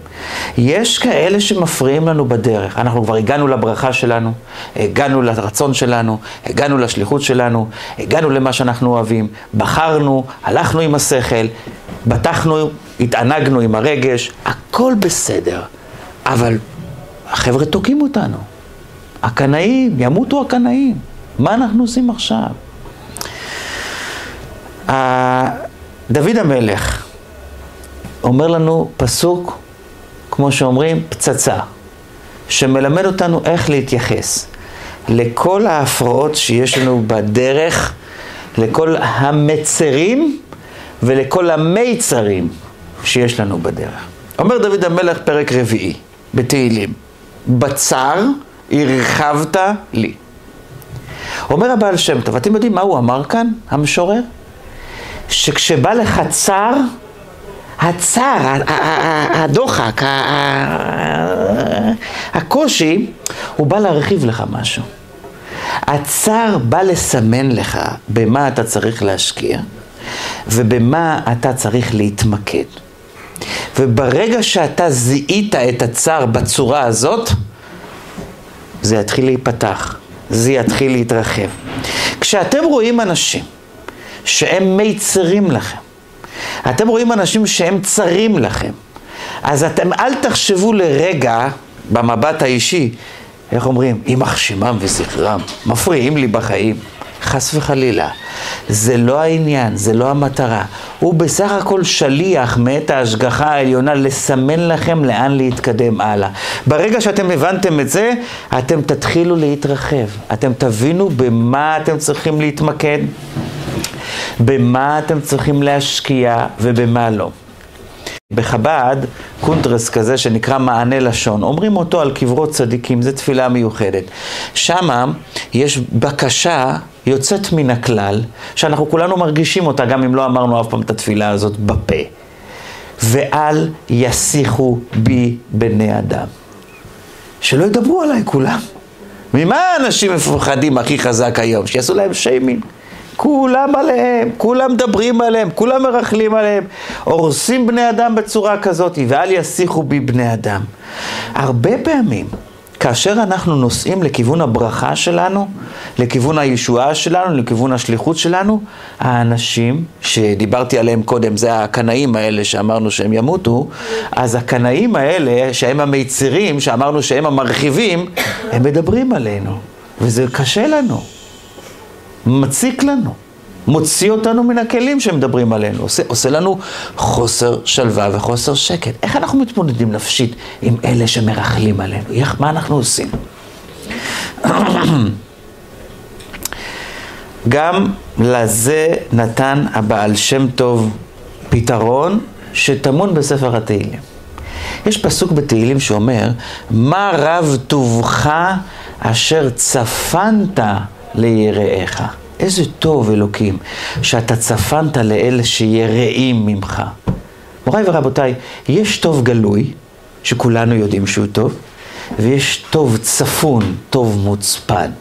יש כאלה שמפריעים לנו בדרך. אנחנו כבר הגענו לברכה שלנו, הגענו לרצון שלנו, הגענו לשליחות שלנו, הגענו למה שאנחנו אוהבים, בחרנו, הלכנו עם השכל, בטחנו, התענגנו עם הרגש, הכל בסדר. אבל החבר'ה תוקעים אותנו. הקנאים, ימותו הקנאים. מה אנחנו עושים עכשיו? דוד המלך אומר לנו פסוק, כמו שאומרים, פצצה, שמלמד אותנו איך להתייחס לכל ההפרעות שיש לנו בדרך, לכל המצרים ולכל המיצרים שיש לנו בדרך. אומר דוד המלך פרק רביעי בתהילים, בצר הרחבת לי. אומר הבעל שם טוב, אתם יודעים מה הוא אמר כאן, המשורר? שכשבא לך צער, הצער, הדוחק, הקושי, הוא בא להרחיב לך משהו. הצער בא לסמן לך במה אתה צריך להשקיע ובמה אתה צריך להתמקד. וברגע שאתה זיהית את הצער בצורה הזאת, זה יתחיל להיפתח. זה יתחיל להתרחב. כשאתם רואים אנשים שהם מיצרים לכם, אתם רואים אנשים שהם צרים לכם, אז אתם אל תחשבו לרגע, במבט האישי, איך אומרים, יימח שמם וזכרם, מפריעים לי בחיים. חס וחלילה. זה לא העניין, זה לא המטרה. הוא בסך הכל שליח מאת ההשגחה העליונה לסמן לכם לאן להתקדם הלאה. ברגע שאתם הבנתם את זה, אתם תתחילו להתרחב. אתם תבינו במה אתם צריכים להתמקד, במה אתם צריכים להשקיע ובמה לא. בחב"ד, קונטרס כזה שנקרא מענה לשון, אומרים אותו על קברות צדיקים, זו תפילה מיוחדת. שמה יש בקשה יוצאת מן הכלל, שאנחנו כולנו מרגישים אותה, גם אם לא אמרנו אף פעם את התפילה הזאת בפה. ואל יסיחו בי בני אדם. שלא ידברו עליי כולם. ממה אנשים מפחדים הכי חזק היום? שיעשו להם שיימינג. כולם עליהם, כולם מדברים עליהם, כולם מרכלים עליהם, הורסים בני אדם בצורה כזאת, ואל יסיחו בי בני אדם. הרבה פעמים, כאשר אנחנו נוסעים לכיוון הברכה שלנו, לכיוון הישועה שלנו, לכיוון השליחות שלנו, האנשים שדיברתי עליהם קודם, זה הקנאים האלה שאמרנו שהם ימותו, אז הקנאים האלה, שהם המיצרים, שאמרנו שהם המרחיבים, הם מדברים עלינו, וזה קשה לנו. מציק לנו, מוציא אותנו מן הכלים שמדברים עלינו, עושה, עושה לנו חוסר שלווה וחוסר שקט. איך אנחנו מתמודדים נפשית עם אלה שמרכלים עלינו? איך, מה אנחנו עושים? גם לזה נתן הבעל שם טוב פתרון שטמון בספר התהילים. יש פסוק בתהילים שאומר, מה רב טובך אשר צפנת ליראיך. איזה טוב אלוקים, שאתה צפנת לאלה שיראים ממך. מוריי ורבותיי, יש טוב גלוי שכולנו יודעים שהוא טוב, ויש טוב צפון, טוב מוצפן,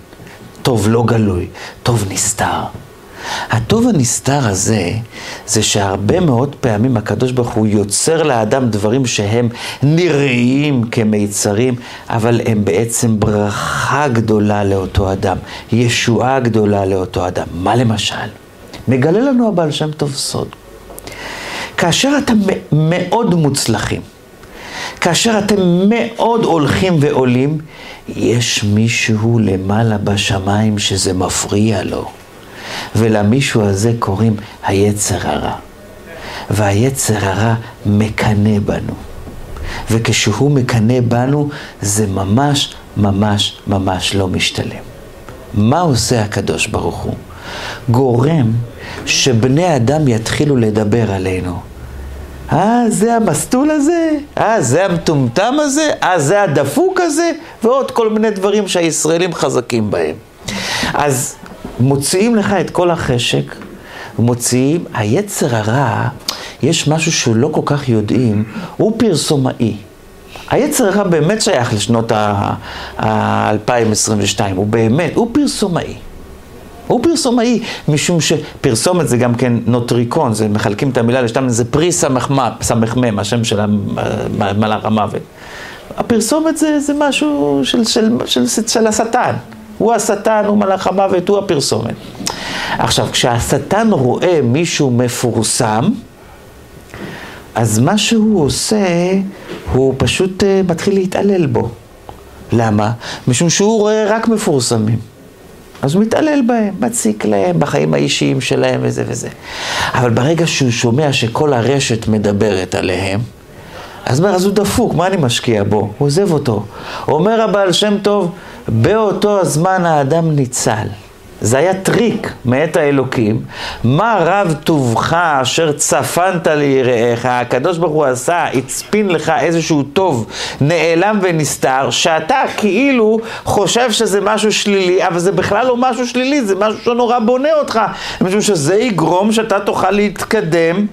טוב לא גלוי, טוב נסתר. הטוב הנסתר הזה, זה שהרבה מאוד פעמים הקדוש ברוך הוא יוצר לאדם דברים שהם נראים כמיצרים, אבל הם בעצם ברכה גדולה לאותו אדם, ישועה גדולה לאותו אדם. מה למשל? מגלה לנו הבעל שם טוב סוד. כאשר אתם מאוד מוצלחים, כאשר אתם מאוד הולכים ועולים, יש מישהו למעלה בשמיים שזה מפריע לו. ולמישהו הזה קוראים היצר הרע. והיצר הרע מקנא בנו. וכשהוא מקנא בנו, זה ממש ממש ממש לא משתלם. מה עושה הקדוש ברוך הוא? גורם שבני אדם יתחילו לדבר עלינו. אה, זה המסטול הזה? אה, זה המטומטם הזה? אה, זה הדפוק הזה? ועוד כל מיני דברים שהישראלים חזקים בהם. אז מוציאים לך את כל החשק, מוציאים, היצר הרע, יש משהו שהוא לא כל כך יודעים, הוא פרסומאי. היצר הרע באמת שייך לשנות ה-2022, הוא באמת, הוא פרסומאי. הוא פרסומאי, משום שפרסומת זה גם כן נוטריקון, זה מחלקים את המילה לשתיים, זה פרי סמ"ם, השם של מלאך המוות. הפרסומת זה, זה משהו של, של, של, של, של השטן. הוא השטן, הוא מלאך המוות, הוא הפרסומת. עכשיו, כשהשטן רואה מישהו מפורסם, אז מה שהוא עושה, הוא פשוט uh, מתחיל להתעלל בו. למה? משום שהוא רואה רק מפורסמים. אז הוא מתעלל בהם, מציק להם בחיים האישיים שלהם וזה וזה. אבל ברגע שהוא שומע שכל הרשת מדברת עליהם, אז אומר, אז הוא דפוק, מה אני משקיע בו? הוא עוזב אותו. אומר הבעל שם טוב, באותו הזמן האדם ניצל. זה היה טריק מאת האלוקים. מה רב טובך אשר צפנת ליראיך, הקדוש ברוך הוא עשה, הצפין לך איזשהו טוב נעלם ונסתר, שאתה כאילו חושב שזה משהו שלילי, אבל זה בכלל לא משהו שלילי, זה משהו שנורא בונה אותך. משום שזה יגרום שאתה תוכל להתקדם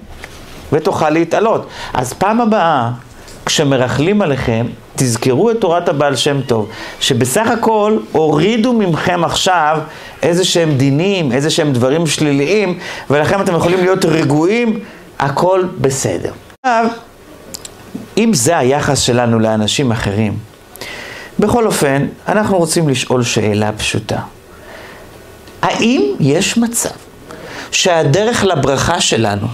ותוכל להתעלות. אז פעם הבאה, כשמרכלים עליכם, תזכרו את תורת הבעל שם טוב, שבסך הכל הורידו ממכם עכשיו איזה שהם דינים, איזה שהם דברים שליליים, ולכן אתם יכולים להיות רגועים, הכל בסדר. עכשיו, אם זה היחס שלנו לאנשים אחרים, בכל אופן, אנחנו רוצים לשאול שאלה פשוטה. האם יש מצב שהדרך לברכה שלנו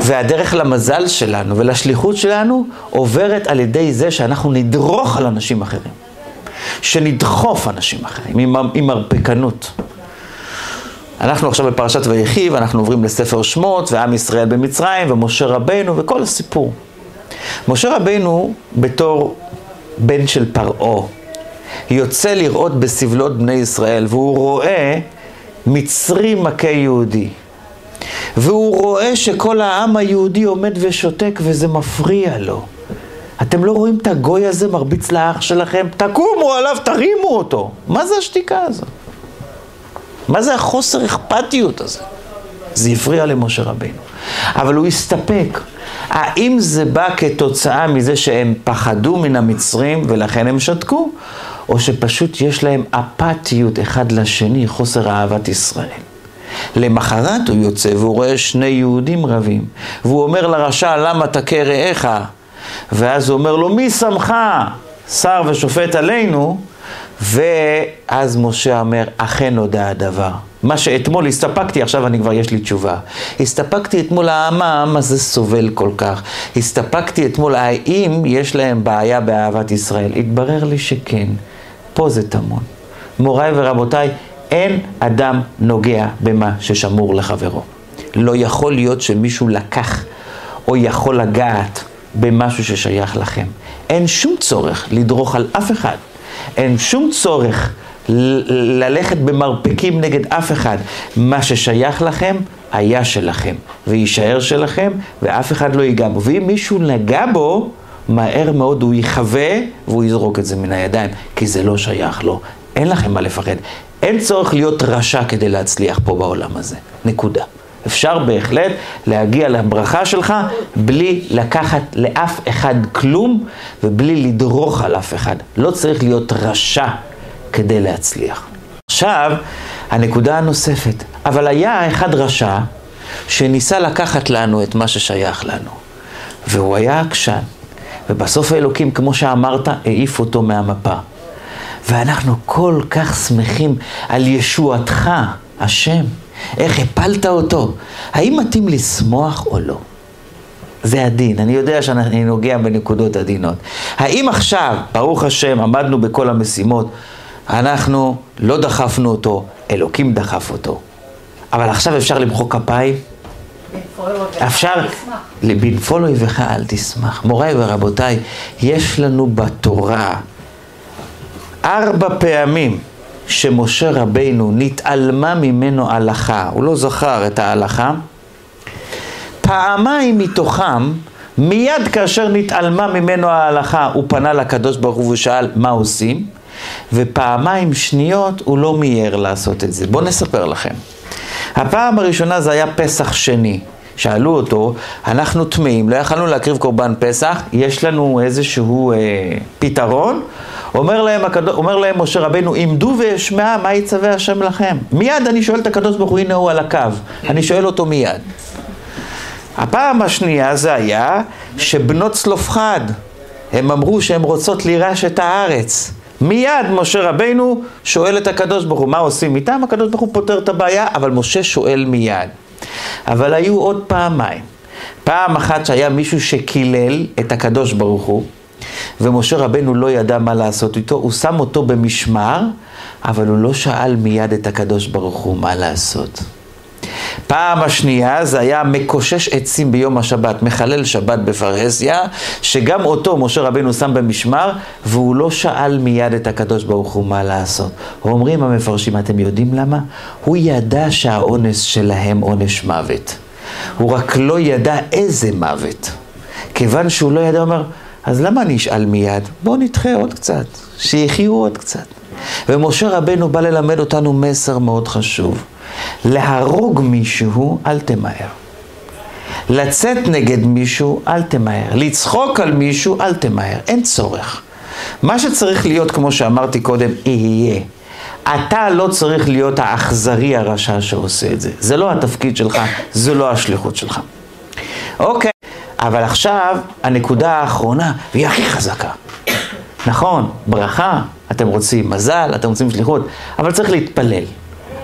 והדרך למזל שלנו ולשליחות שלנו עוברת על ידי זה שאנחנו נדרוך על אנשים אחרים. שנדחוף אנשים אחרים עם, עם הרפקנות. אנחנו עכשיו בפרשת ויחי ואנחנו עוברים לספר שמות ועם ישראל במצרים ומשה רבנו וכל הסיפור. משה רבנו בתור בן של פרעה יוצא לראות בסבלות בני ישראל והוא רואה מצרי מכה יהודי. והוא רואה שכל העם היהודי עומד ושותק וזה מפריע לו. אתם לא רואים את הגוי הזה מרביץ לאח שלכם? תקומו עליו, תרימו אותו. מה זה השתיקה הזאת? מה זה החוסר אכפתיות הזה? זה הפריע למשה רבינו. אבל הוא הסתפק. האם זה בא כתוצאה מזה שהם פחדו מן המצרים ולכן הם שתקו? או שפשוט יש להם אפתיות אחד לשני, חוסר אהבת ישראל? למחרת הוא יוצא והוא רואה שני יהודים רבים. והוא אומר לרשע, למה תכה רעך? ואז הוא אומר לו, מי שמך? שר ושופט עלינו. ואז משה אומר, אכן הודע הדבר. מה שאתמול הסתפקתי, עכשיו אני כבר יש לי תשובה. הסתפקתי אתמול, למה העם הזה סובל כל כך? הסתפקתי אתמול, האם יש להם בעיה באהבת ישראל? התברר לי שכן. פה זה טמון. מוריי ורבותיי, אין אדם נוגע במה ששמור לחברו. לא יכול להיות שמישהו לקח או יכול לגעת במשהו ששייך לכם. אין שום צורך לדרוך על אף אחד. אין שום צורך ללכת במרפקים נגד אף אחד. מה ששייך לכם, היה שלכם, ויישאר שלכם, ואף אחד לא ייגע בו. ואם מישהו נגע בו, מהר מאוד הוא יכווה והוא יזרוק את זה מן הידיים, כי זה לא שייך לו. אין לכם מה לפחד. אין צורך להיות רשע כדי להצליח פה בעולם הזה. נקודה. אפשר בהחלט להגיע לברכה שלך בלי לקחת לאף אחד כלום ובלי לדרוך על אף אחד. לא צריך להיות רשע כדי להצליח. עכשיו, הנקודה הנוספת. אבל היה אחד רשע שניסה לקחת לנו את מה ששייך לנו. והוא היה עקשן. ובסוף האלוקים, כמו שאמרת, העיף אותו מהמפה. ואנחנו כל כך שמחים על ישועתך, השם. איך הפלת אותו? האם מתאים לשמוח או לא? זה הדין, אני יודע שאני נוגע בנקודות עדינות. האם עכשיו, ברוך השם, עמדנו בכל המשימות, אנחנו לא דחפנו אותו, אלוקים דחף אותו. אבל עכשיו אפשר למחוא כפיים? אפשר, בנפול אויביך אל תשמח. מוריי ורבותיי, יש לנו בתורה ארבע פעמים שמשה רבינו נתעלמה ממנו הלכה, הוא לא זכר את ההלכה, פעמיים מתוכם, מיד כאשר נתעלמה ממנו ההלכה, הוא פנה לקדוש ברוך הוא ושאל מה עושים, ופעמיים שניות הוא לא מיהר לעשות את זה. בואו נספר לכם. הפעם הראשונה זה היה פסח שני. שאלו אותו, אנחנו טמאים, לא יכלנו להקריב קורבן פסח, יש לנו איזשהו אה, פתרון? אומר להם. אומר להם משה רבנו, עמדו ואשמע מה יצווה השם לכם. מיד אני שואל את הקדוש ברוך הוא, הנה הוא על הקו, אני שואל אותו מיד. הפעם השנייה זה היה שבנות צלופחד, הם אמרו שהן רוצות לירש את הארץ. מיד משה רבנו שואל את הקדוש ברוך הוא, מה עושים איתם? הקדוש ברוך הוא פותר את הבעיה, אבל משה שואל מיד. אבל היו עוד פעמיים. פעם אחת שהיה מישהו שקילל את הקדוש ברוך הוא, ומשה רבנו לא ידע מה לעשות איתו, הוא שם אותו במשמר, אבל הוא לא שאל מיד את הקדוש ברוך הוא מה לעשות. פעם השנייה זה היה מקושש עצים ביום השבת, מחלל שבת בפרהסיה, שגם אותו משה רבנו שם במשמר, והוא לא שאל מיד את הקדוש ברוך הוא מה לעשות. אומרים המפרשים, אתם יודעים למה? הוא ידע שהאונס שלהם עונש מוות. הוא רק לא ידע איזה מוות. כיוון שהוא לא ידע, הוא אומר, אז למה אני אשאל מיד? בואו נדחה עוד קצת, שיחיו עוד קצת. ומשה רבנו בא ללמד אותנו מסר מאוד חשוב. להרוג מישהו, אל תמהר. לצאת נגד מישהו, אל תמהר. לצחוק על מישהו, אל תמהר. אין צורך. מה שצריך להיות, כמו שאמרתי קודם, יהיה. אתה לא צריך להיות האכזרי הרשע שעושה את זה. זה לא התפקיד שלך, זה לא השליחות שלך. אוקיי, אבל עכשיו הנקודה האחרונה, והיא הכי חזקה. נכון, ברכה, אתם רוצים מזל, אתם רוצים שליחות, אבל צריך להתפלל.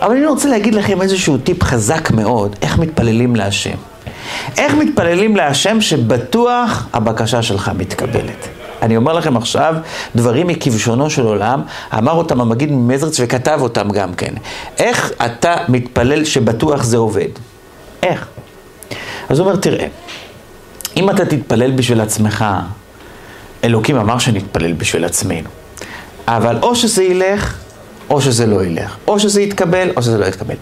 אבל אני רוצה להגיד לכם איזשהו טיפ חזק מאוד, איך מתפללים להשם. איך מתפללים להשם שבטוח הבקשה שלך מתקבלת. אני אומר לכם עכשיו דברים מכבשונו של עולם, אמר אותם המגיד ממזרץ וכתב אותם גם כן. איך אתה מתפלל שבטוח זה עובד? איך? אז הוא אומר, תראה, אם אתה תתפלל בשביל עצמך, אלוקים אמר שנתפלל בשביל עצמנו. אבל או שזה ילך, או שזה לא ילך. או שזה יתקבל, או שזה לא יתקבל.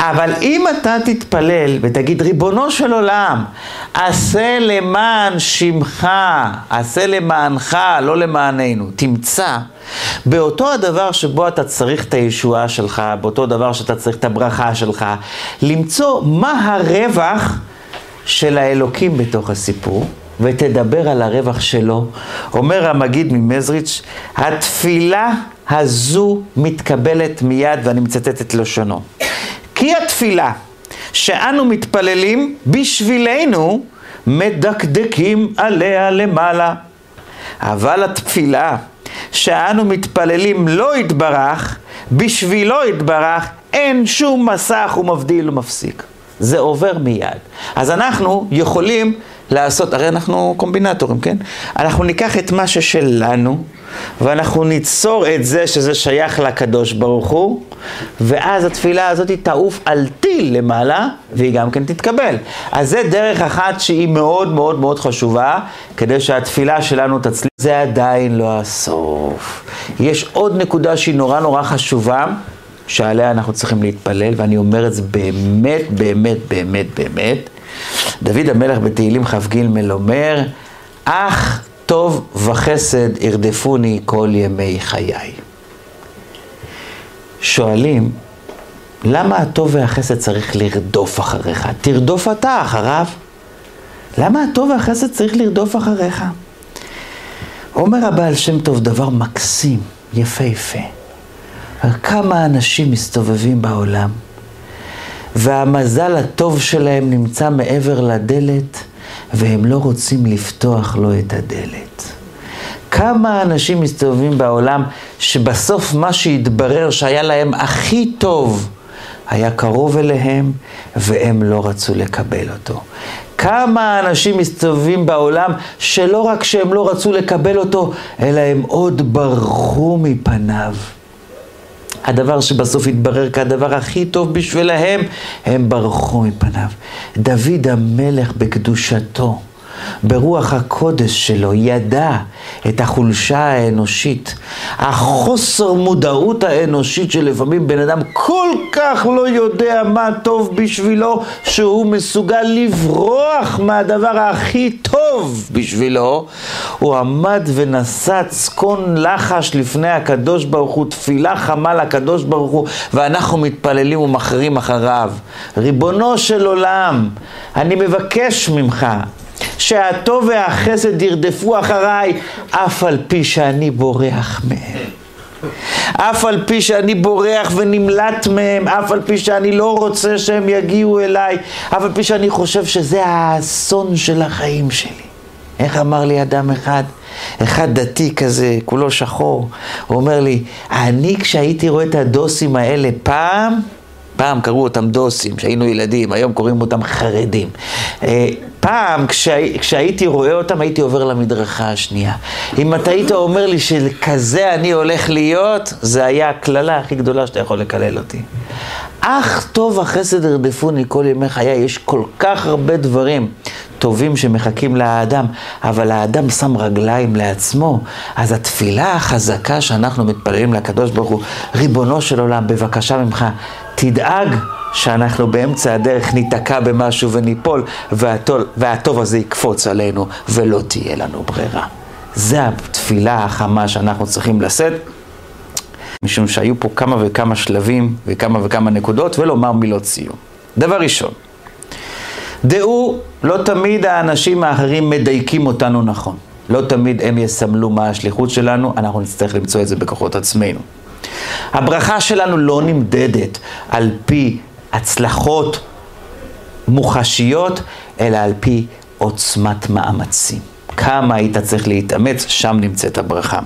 אבל אם אתה תתפלל ותגיד, ריבונו של עולם, עשה למען שמך, עשה למענך, לא למעננו, תמצא באותו הדבר שבו אתה צריך את הישועה שלך, באותו דבר שאתה צריך את הברכה שלך, למצוא מה הרווח של האלוקים בתוך הסיפור. ותדבר על הרווח שלו. אומר המגיד ממזריץ', התפילה הזו מתקבלת מיד, ואני מצטט את לשונו. כי התפילה שאנו מתפללים בשבילנו, מדקדקים עליה למעלה. אבל התפילה שאנו מתפללים לא יתברך, בשבילו יתברך, אין שום מסך ומבדיל ומפסיק. זה עובר מיד. אז אנחנו יכולים לעשות, הרי אנחנו קומבינטורים, כן? אנחנו ניקח את מה ששלנו, ואנחנו ניצור את זה שזה שייך לקדוש ברוך הוא, ואז התפילה הזאת תעוף על טיל למעלה, והיא גם כן תתקבל. אז זה דרך אחת שהיא מאוד מאוד מאוד חשובה, כדי שהתפילה שלנו תצליח. זה עדיין לא הסוף. יש עוד נקודה שהיא נורא נורא חשובה. שעליה אנחנו צריכים להתפלל, ואני אומר את זה באמת, באמת, באמת, באמת. דוד המלך בתהילים כ"ג אומר, אך טוב וחסד ירדפוני כל ימי חיי. שואלים, למה הטוב והחסד צריך לרדוף אחריך? תרדוף אתה אחריו. למה הטוב והחסד צריך לרדוף אחריך? אומר הבעל שם טוב דבר מקסים, יפהפה. כמה אנשים מסתובבים בעולם, והמזל הטוב שלהם נמצא מעבר לדלת, והם לא רוצים לפתוח לו את הדלת. כמה אנשים מסתובבים בעולם שבסוף מה שהתברר שהיה להם הכי טוב היה קרוב אליהם והם לא רצו לקבל אותו. כמה אנשים מסתובבים בעולם שלא רק שהם לא רצו לקבל אותו, אלא הם עוד ברחו מפניו. הדבר שבסוף התברר כהדבר הכי טוב בשבילהם, הם ברחו מפניו. דוד המלך בקדושתו. ברוח הקודש שלו, ידע את החולשה האנושית, החוסר מודעות האנושית שלפעמים בן אדם כל כך לא יודע מה טוב בשבילו, שהוא מסוגל לברוח מהדבר הכי טוב בשבילו. הוא עמד ונשא צקון לחש לפני הקדוש ברוך הוא, תפילה חמה לקדוש ברוך הוא, ואנחנו מתפללים ומחרים אחריו. ריבונו של עולם, אני מבקש ממך, שהטוב והחסד ירדפו אחריי, אף על פי שאני בורח מהם. אף על פי שאני בורח ונמלט מהם, אף על פי שאני לא רוצה שהם יגיעו אליי, אף על פי שאני חושב שזה האסון של החיים שלי. איך אמר לי אדם אחד? אחד דתי כזה, כולו שחור, הוא אומר לי, אני כשהייתי רואה את הדוסים האלה פעם, פעם קראו אותם דוסים, כשהיינו ילדים, היום קוראים אותם חרדים. פעם, כשהי, כשהייתי רואה אותם, הייתי עובר למדרכה השנייה. אם אתה היית אומר לי שכזה אני הולך להיות, זה היה הקללה הכי גדולה שאתה יכול לקלל אותי. אך טוב החסד ירדפוני כל ימי חיי, יש כל כך הרבה דברים טובים שמחכים לאדם, אבל האדם שם רגליים לעצמו, אז התפילה החזקה שאנחנו מתפללים לקדוש ברוך הוא, ריבונו של עולם, בבקשה ממך, תדאג שאנחנו באמצע הדרך ניתקע במשהו וניפול, והטוב, והטוב הזה יקפוץ עלינו, ולא תהיה לנו ברירה. זה התפילה החמה שאנחנו צריכים לשאת, משום שהיו פה כמה וכמה שלבים וכמה וכמה נקודות, ולומר מילות סיום. דבר ראשון, דעו, לא תמיד האנשים האחרים מדייקים אותנו נכון. לא תמיד הם יסמלו מה השליחות שלנו, אנחנו נצטרך למצוא את זה בכוחות עצמנו. הברכה שלנו לא נמדדת על פי הצלחות מוחשיות, אלא על פי עוצמת מאמצים. כמה היית צריך להתאמץ, שם נמצאת הברכה.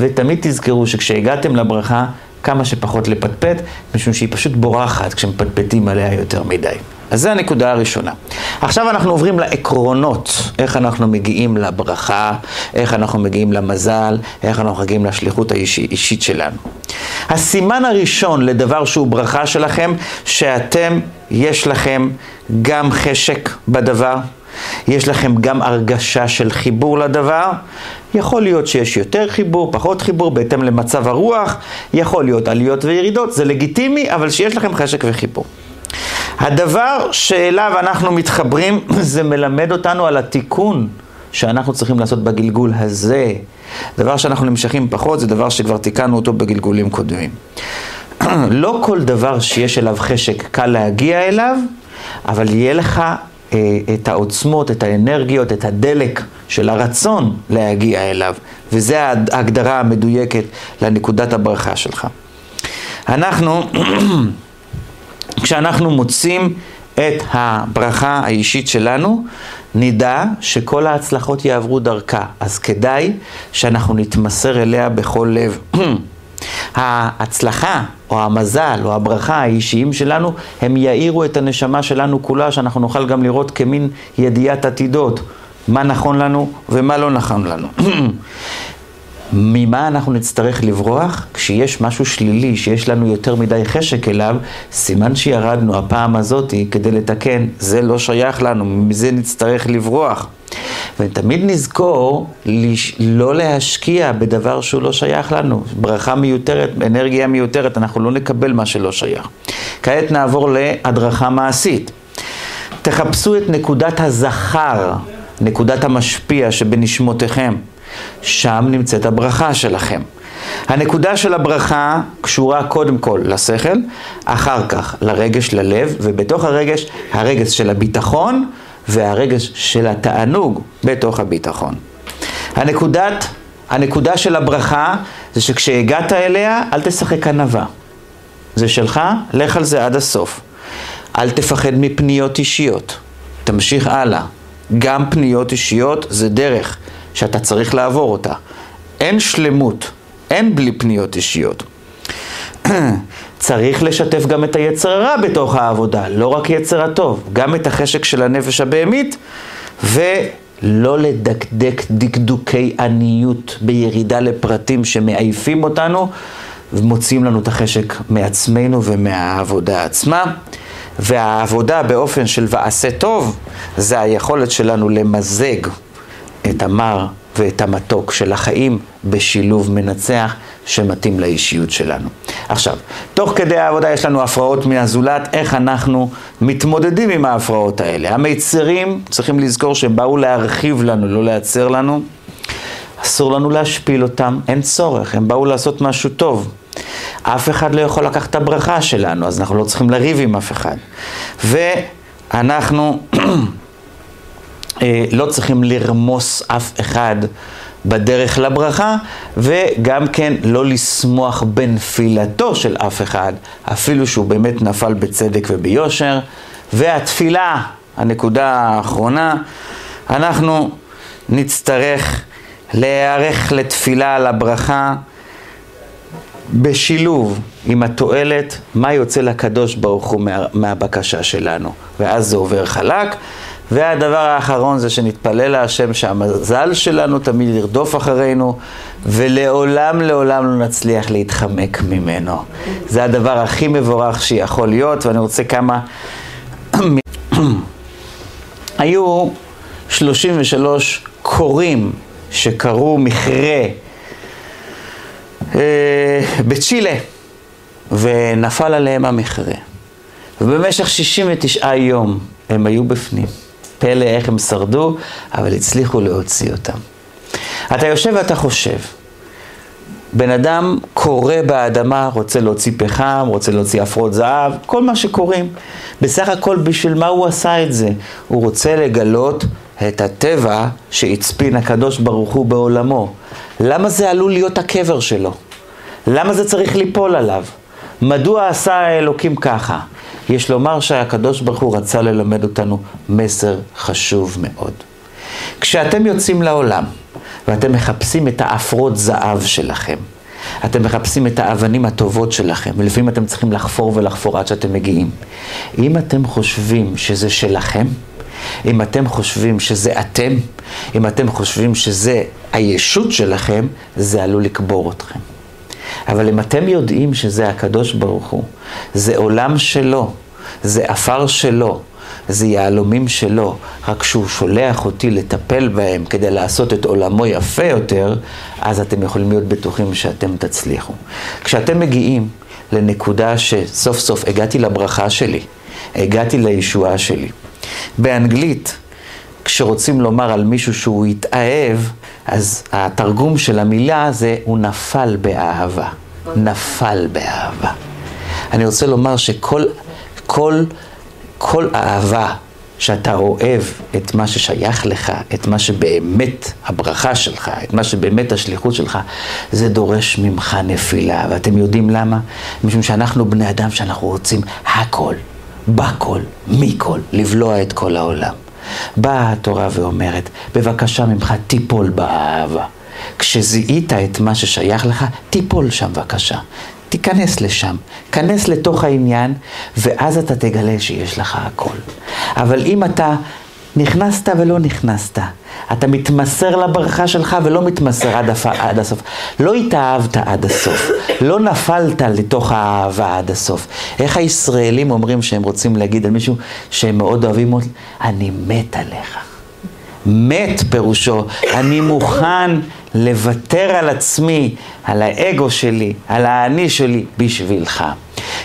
ותמיד תזכרו שכשהגעתם לברכה, כמה שפחות לפטפט, משום שהיא פשוט בורחת כשמפטפטים עליה יותר מדי. אז זו הנקודה הראשונה. עכשיו אנחנו עוברים לעקרונות, איך אנחנו מגיעים לברכה, איך אנחנו מגיעים למזל, איך אנחנו מגיעים לשליחות האישית שלנו. הסימן הראשון לדבר שהוא ברכה שלכם, שאתם, יש לכם גם חשק בדבר, יש לכם גם הרגשה של חיבור לדבר. יכול להיות שיש יותר חיבור, פחות חיבור, בהתאם למצב הרוח, יכול להיות עליות וירידות, זה לגיטימי, אבל שיש לכם חשק וחיבור. הדבר שאליו אנחנו מתחברים, זה מלמד אותנו על התיקון שאנחנו צריכים לעשות בגלגול הזה. דבר שאנחנו נמשכים פחות, זה דבר שכבר תיקנו אותו בגלגולים קודמים. לא כל דבר שיש אליו חשק קל להגיע אליו, אבל יהיה לך אה, את העוצמות, את האנרגיות, את הדלק של הרצון להגיע אליו, וזו ההגדרה המדויקת לנקודת הברכה שלך. אנחנו כשאנחנו מוצאים את הברכה האישית שלנו, נדע שכל ההצלחות יעברו דרכה. אז כדאי שאנחנו נתמסר אליה בכל לב. ההצלחה, או המזל, או הברכה האישיים שלנו, הם יאירו את הנשמה שלנו כולה, שאנחנו נוכל גם לראות כמין ידיעת עתידות, מה נכון לנו ומה לא נכון לנו. ממה אנחנו נצטרך לברוח? כשיש משהו שלילי, שיש לנו יותר מדי חשק אליו, סימן שירדנו הפעם הזאתי כדי לתקן, זה לא שייך לנו, מזה נצטרך לברוח. ותמיד נזכור לא להשקיע בדבר שהוא לא שייך לנו. ברכה מיותרת, אנרגיה מיותרת, אנחנו לא נקבל מה שלא שייך. כעת נעבור להדרכה מעשית. תחפשו את נקודת הזכר, נקודת המשפיע שבנשמותיכם. שם נמצאת הברכה שלכם. הנקודה של הברכה קשורה קודם כל לשכל, אחר כך לרגש, ללב, ובתוך הרגש, הרגש של הביטחון והרגש של התענוג בתוך הביטחון. הנקודת, הנקודה של הברכה זה שכשהגעת אליה, אל תשחק ענווה. זה שלך, לך על זה עד הסוף. אל תפחד מפניות אישיות. תמשיך הלאה. גם פניות אישיות זה דרך שאתה צריך לעבור אותה. אין שלמות, אין בלי פניות אישיות. צריך לשתף גם את היצר הרע בתוך העבודה, לא רק יצר הטוב, גם את החשק של הנפש הבהמית, ולא לדקדק דקדוקי עניות בירידה לפרטים שמעייפים אותנו ומוציאים לנו את החשק מעצמנו ומהעבודה עצמה. והעבודה באופן של ועשה טוב, זה היכולת שלנו למזג את המר ואת המתוק של החיים בשילוב מנצח שמתאים לאישיות שלנו. עכשיו, תוך כדי העבודה יש לנו הפרעות מהזולת, איך אנחנו מתמודדים עם ההפרעות האלה. המיצרים צריכים לזכור שהם באו להרחיב לנו, לא להצר לנו. אסור לנו להשפיל אותם, אין צורך, הם באו לעשות משהו טוב. אף אחד לא יכול לקחת את הברכה שלנו, אז אנחנו לא צריכים לריב עם אף אחד. ואנחנו לא צריכים לרמוס אף אחד בדרך לברכה, וגם כן לא לשמוח בנפילתו של אף אחד, אפילו שהוא באמת נפל בצדק וביושר. והתפילה, הנקודה האחרונה, אנחנו נצטרך להיערך לתפילה על הברכה. בשילוב עם התועלת, מה יוצא לקדוש ברוך הוא מה, מהבקשה שלנו. ואז זה עובר חלק. והדבר האחרון זה שנתפלל להשם שהמזל שלנו תמיד ירדוף אחרינו, ולעולם לעולם לא נצליח להתחמק ממנו. זה הדבר הכי מבורך שיכול להיות, ואני רוצה כמה... היו 33 קוראים שקראו מכרה אה, בצ'ילה, ונפל עליהם המכרה. ובמשך 69 יום הם היו בפנים. פלא איך הם שרדו, אבל הצליחו להוציא אותם. אתה יושב ואתה חושב, בן אדם קורא באדמה, רוצה להוציא פחם, רוצה להוציא עפרות זהב, כל מה שקוראים. בסך הכל בשביל מה הוא עשה את זה? הוא רוצה לגלות את הטבע שהצפין הקדוש ברוך הוא בעולמו. למה זה עלול להיות הקבר שלו? למה זה צריך ליפול עליו? מדוע עשה האלוקים ככה? יש לומר שהקדוש ברוך הוא רצה ללמד אותנו מסר חשוב מאוד. כשאתם יוצאים לעולם ואתם מחפשים את האפרות זהב שלכם, אתם מחפשים את האבנים הטובות שלכם, ולפעמים אתם צריכים לחפור ולחפור עד שאתם מגיעים. אם אתם חושבים שזה שלכם, אם אתם חושבים שזה אתם, אם אתם חושבים שזה הישות שלכם, זה עלול לקבור אתכם. אבל אם אתם יודעים שזה הקדוש ברוך הוא, זה עולם שלו, זה עפר שלו, זה יהלומים שלו, רק כשהוא שולח אותי לטפל בהם כדי לעשות את עולמו יפה יותר, אז אתם יכולים להיות בטוחים שאתם תצליחו. כשאתם מגיעים לנקודה שסוף סוף הגעתי לברכה שלי, הגעתי לישועה שלי. באנגלית, כשרוצים לומר על מישהו שהוא התאהב, אז התרגום של המילה זה הוא נפל באהבה. נפל באהבה. אני רוצה לומר שכל כל, כל אהבה שאתה אוהב את מה ששייך לך, את מה שבאמת הברכה שלך, את מה שבאמת השליחות שלך, זה דורש ממך נפילה. ואתם יודעים למה? משום שאנחנו בני אדם שאנחנו רוצים הכל, בכל, מכל, לבלוע את כל העולם. באה התורה ואומרת, בבקשה ממך תיפול באהבה. כשזיהית את מה ששייך לך, תיפול שם בבקשה. תיכנס לשם, כנס לתוך העניין, ואז אתה תגלה שיש לך הכל. אבל אם אתה נכנסת ולא נכנסת, אתה מתמסר לברכה שלך ולא מתמסר עד. עד הסוף. לא התאהבת עד הסוף, לא נפלת לתוך האהבה עד הסוף. איך הישראלים אומרים שהם רוצים להגיד על מישהו שהם מאוד אוהבים אותו? אני מת עליך. מת פירושו, אני מוכן לוותר על עצמי, על האגו שלי, על האני שלי, בשבילך.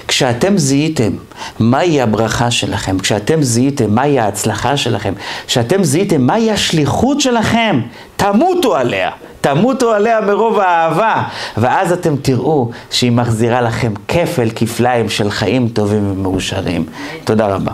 כשאתם זיהיתם מהי הברכה שלכם, כשאתם זיהיתם מהי ההצלחה שלכם, כשאתם זיהיתם מהי השליחות שלכם, תמותו עליה. תמותו עליה מרוב האהבה, ואז אתם תראו שהיא מחזירה לכם כפל כפליים של חיים טובים ומאושרים. תודה רבה.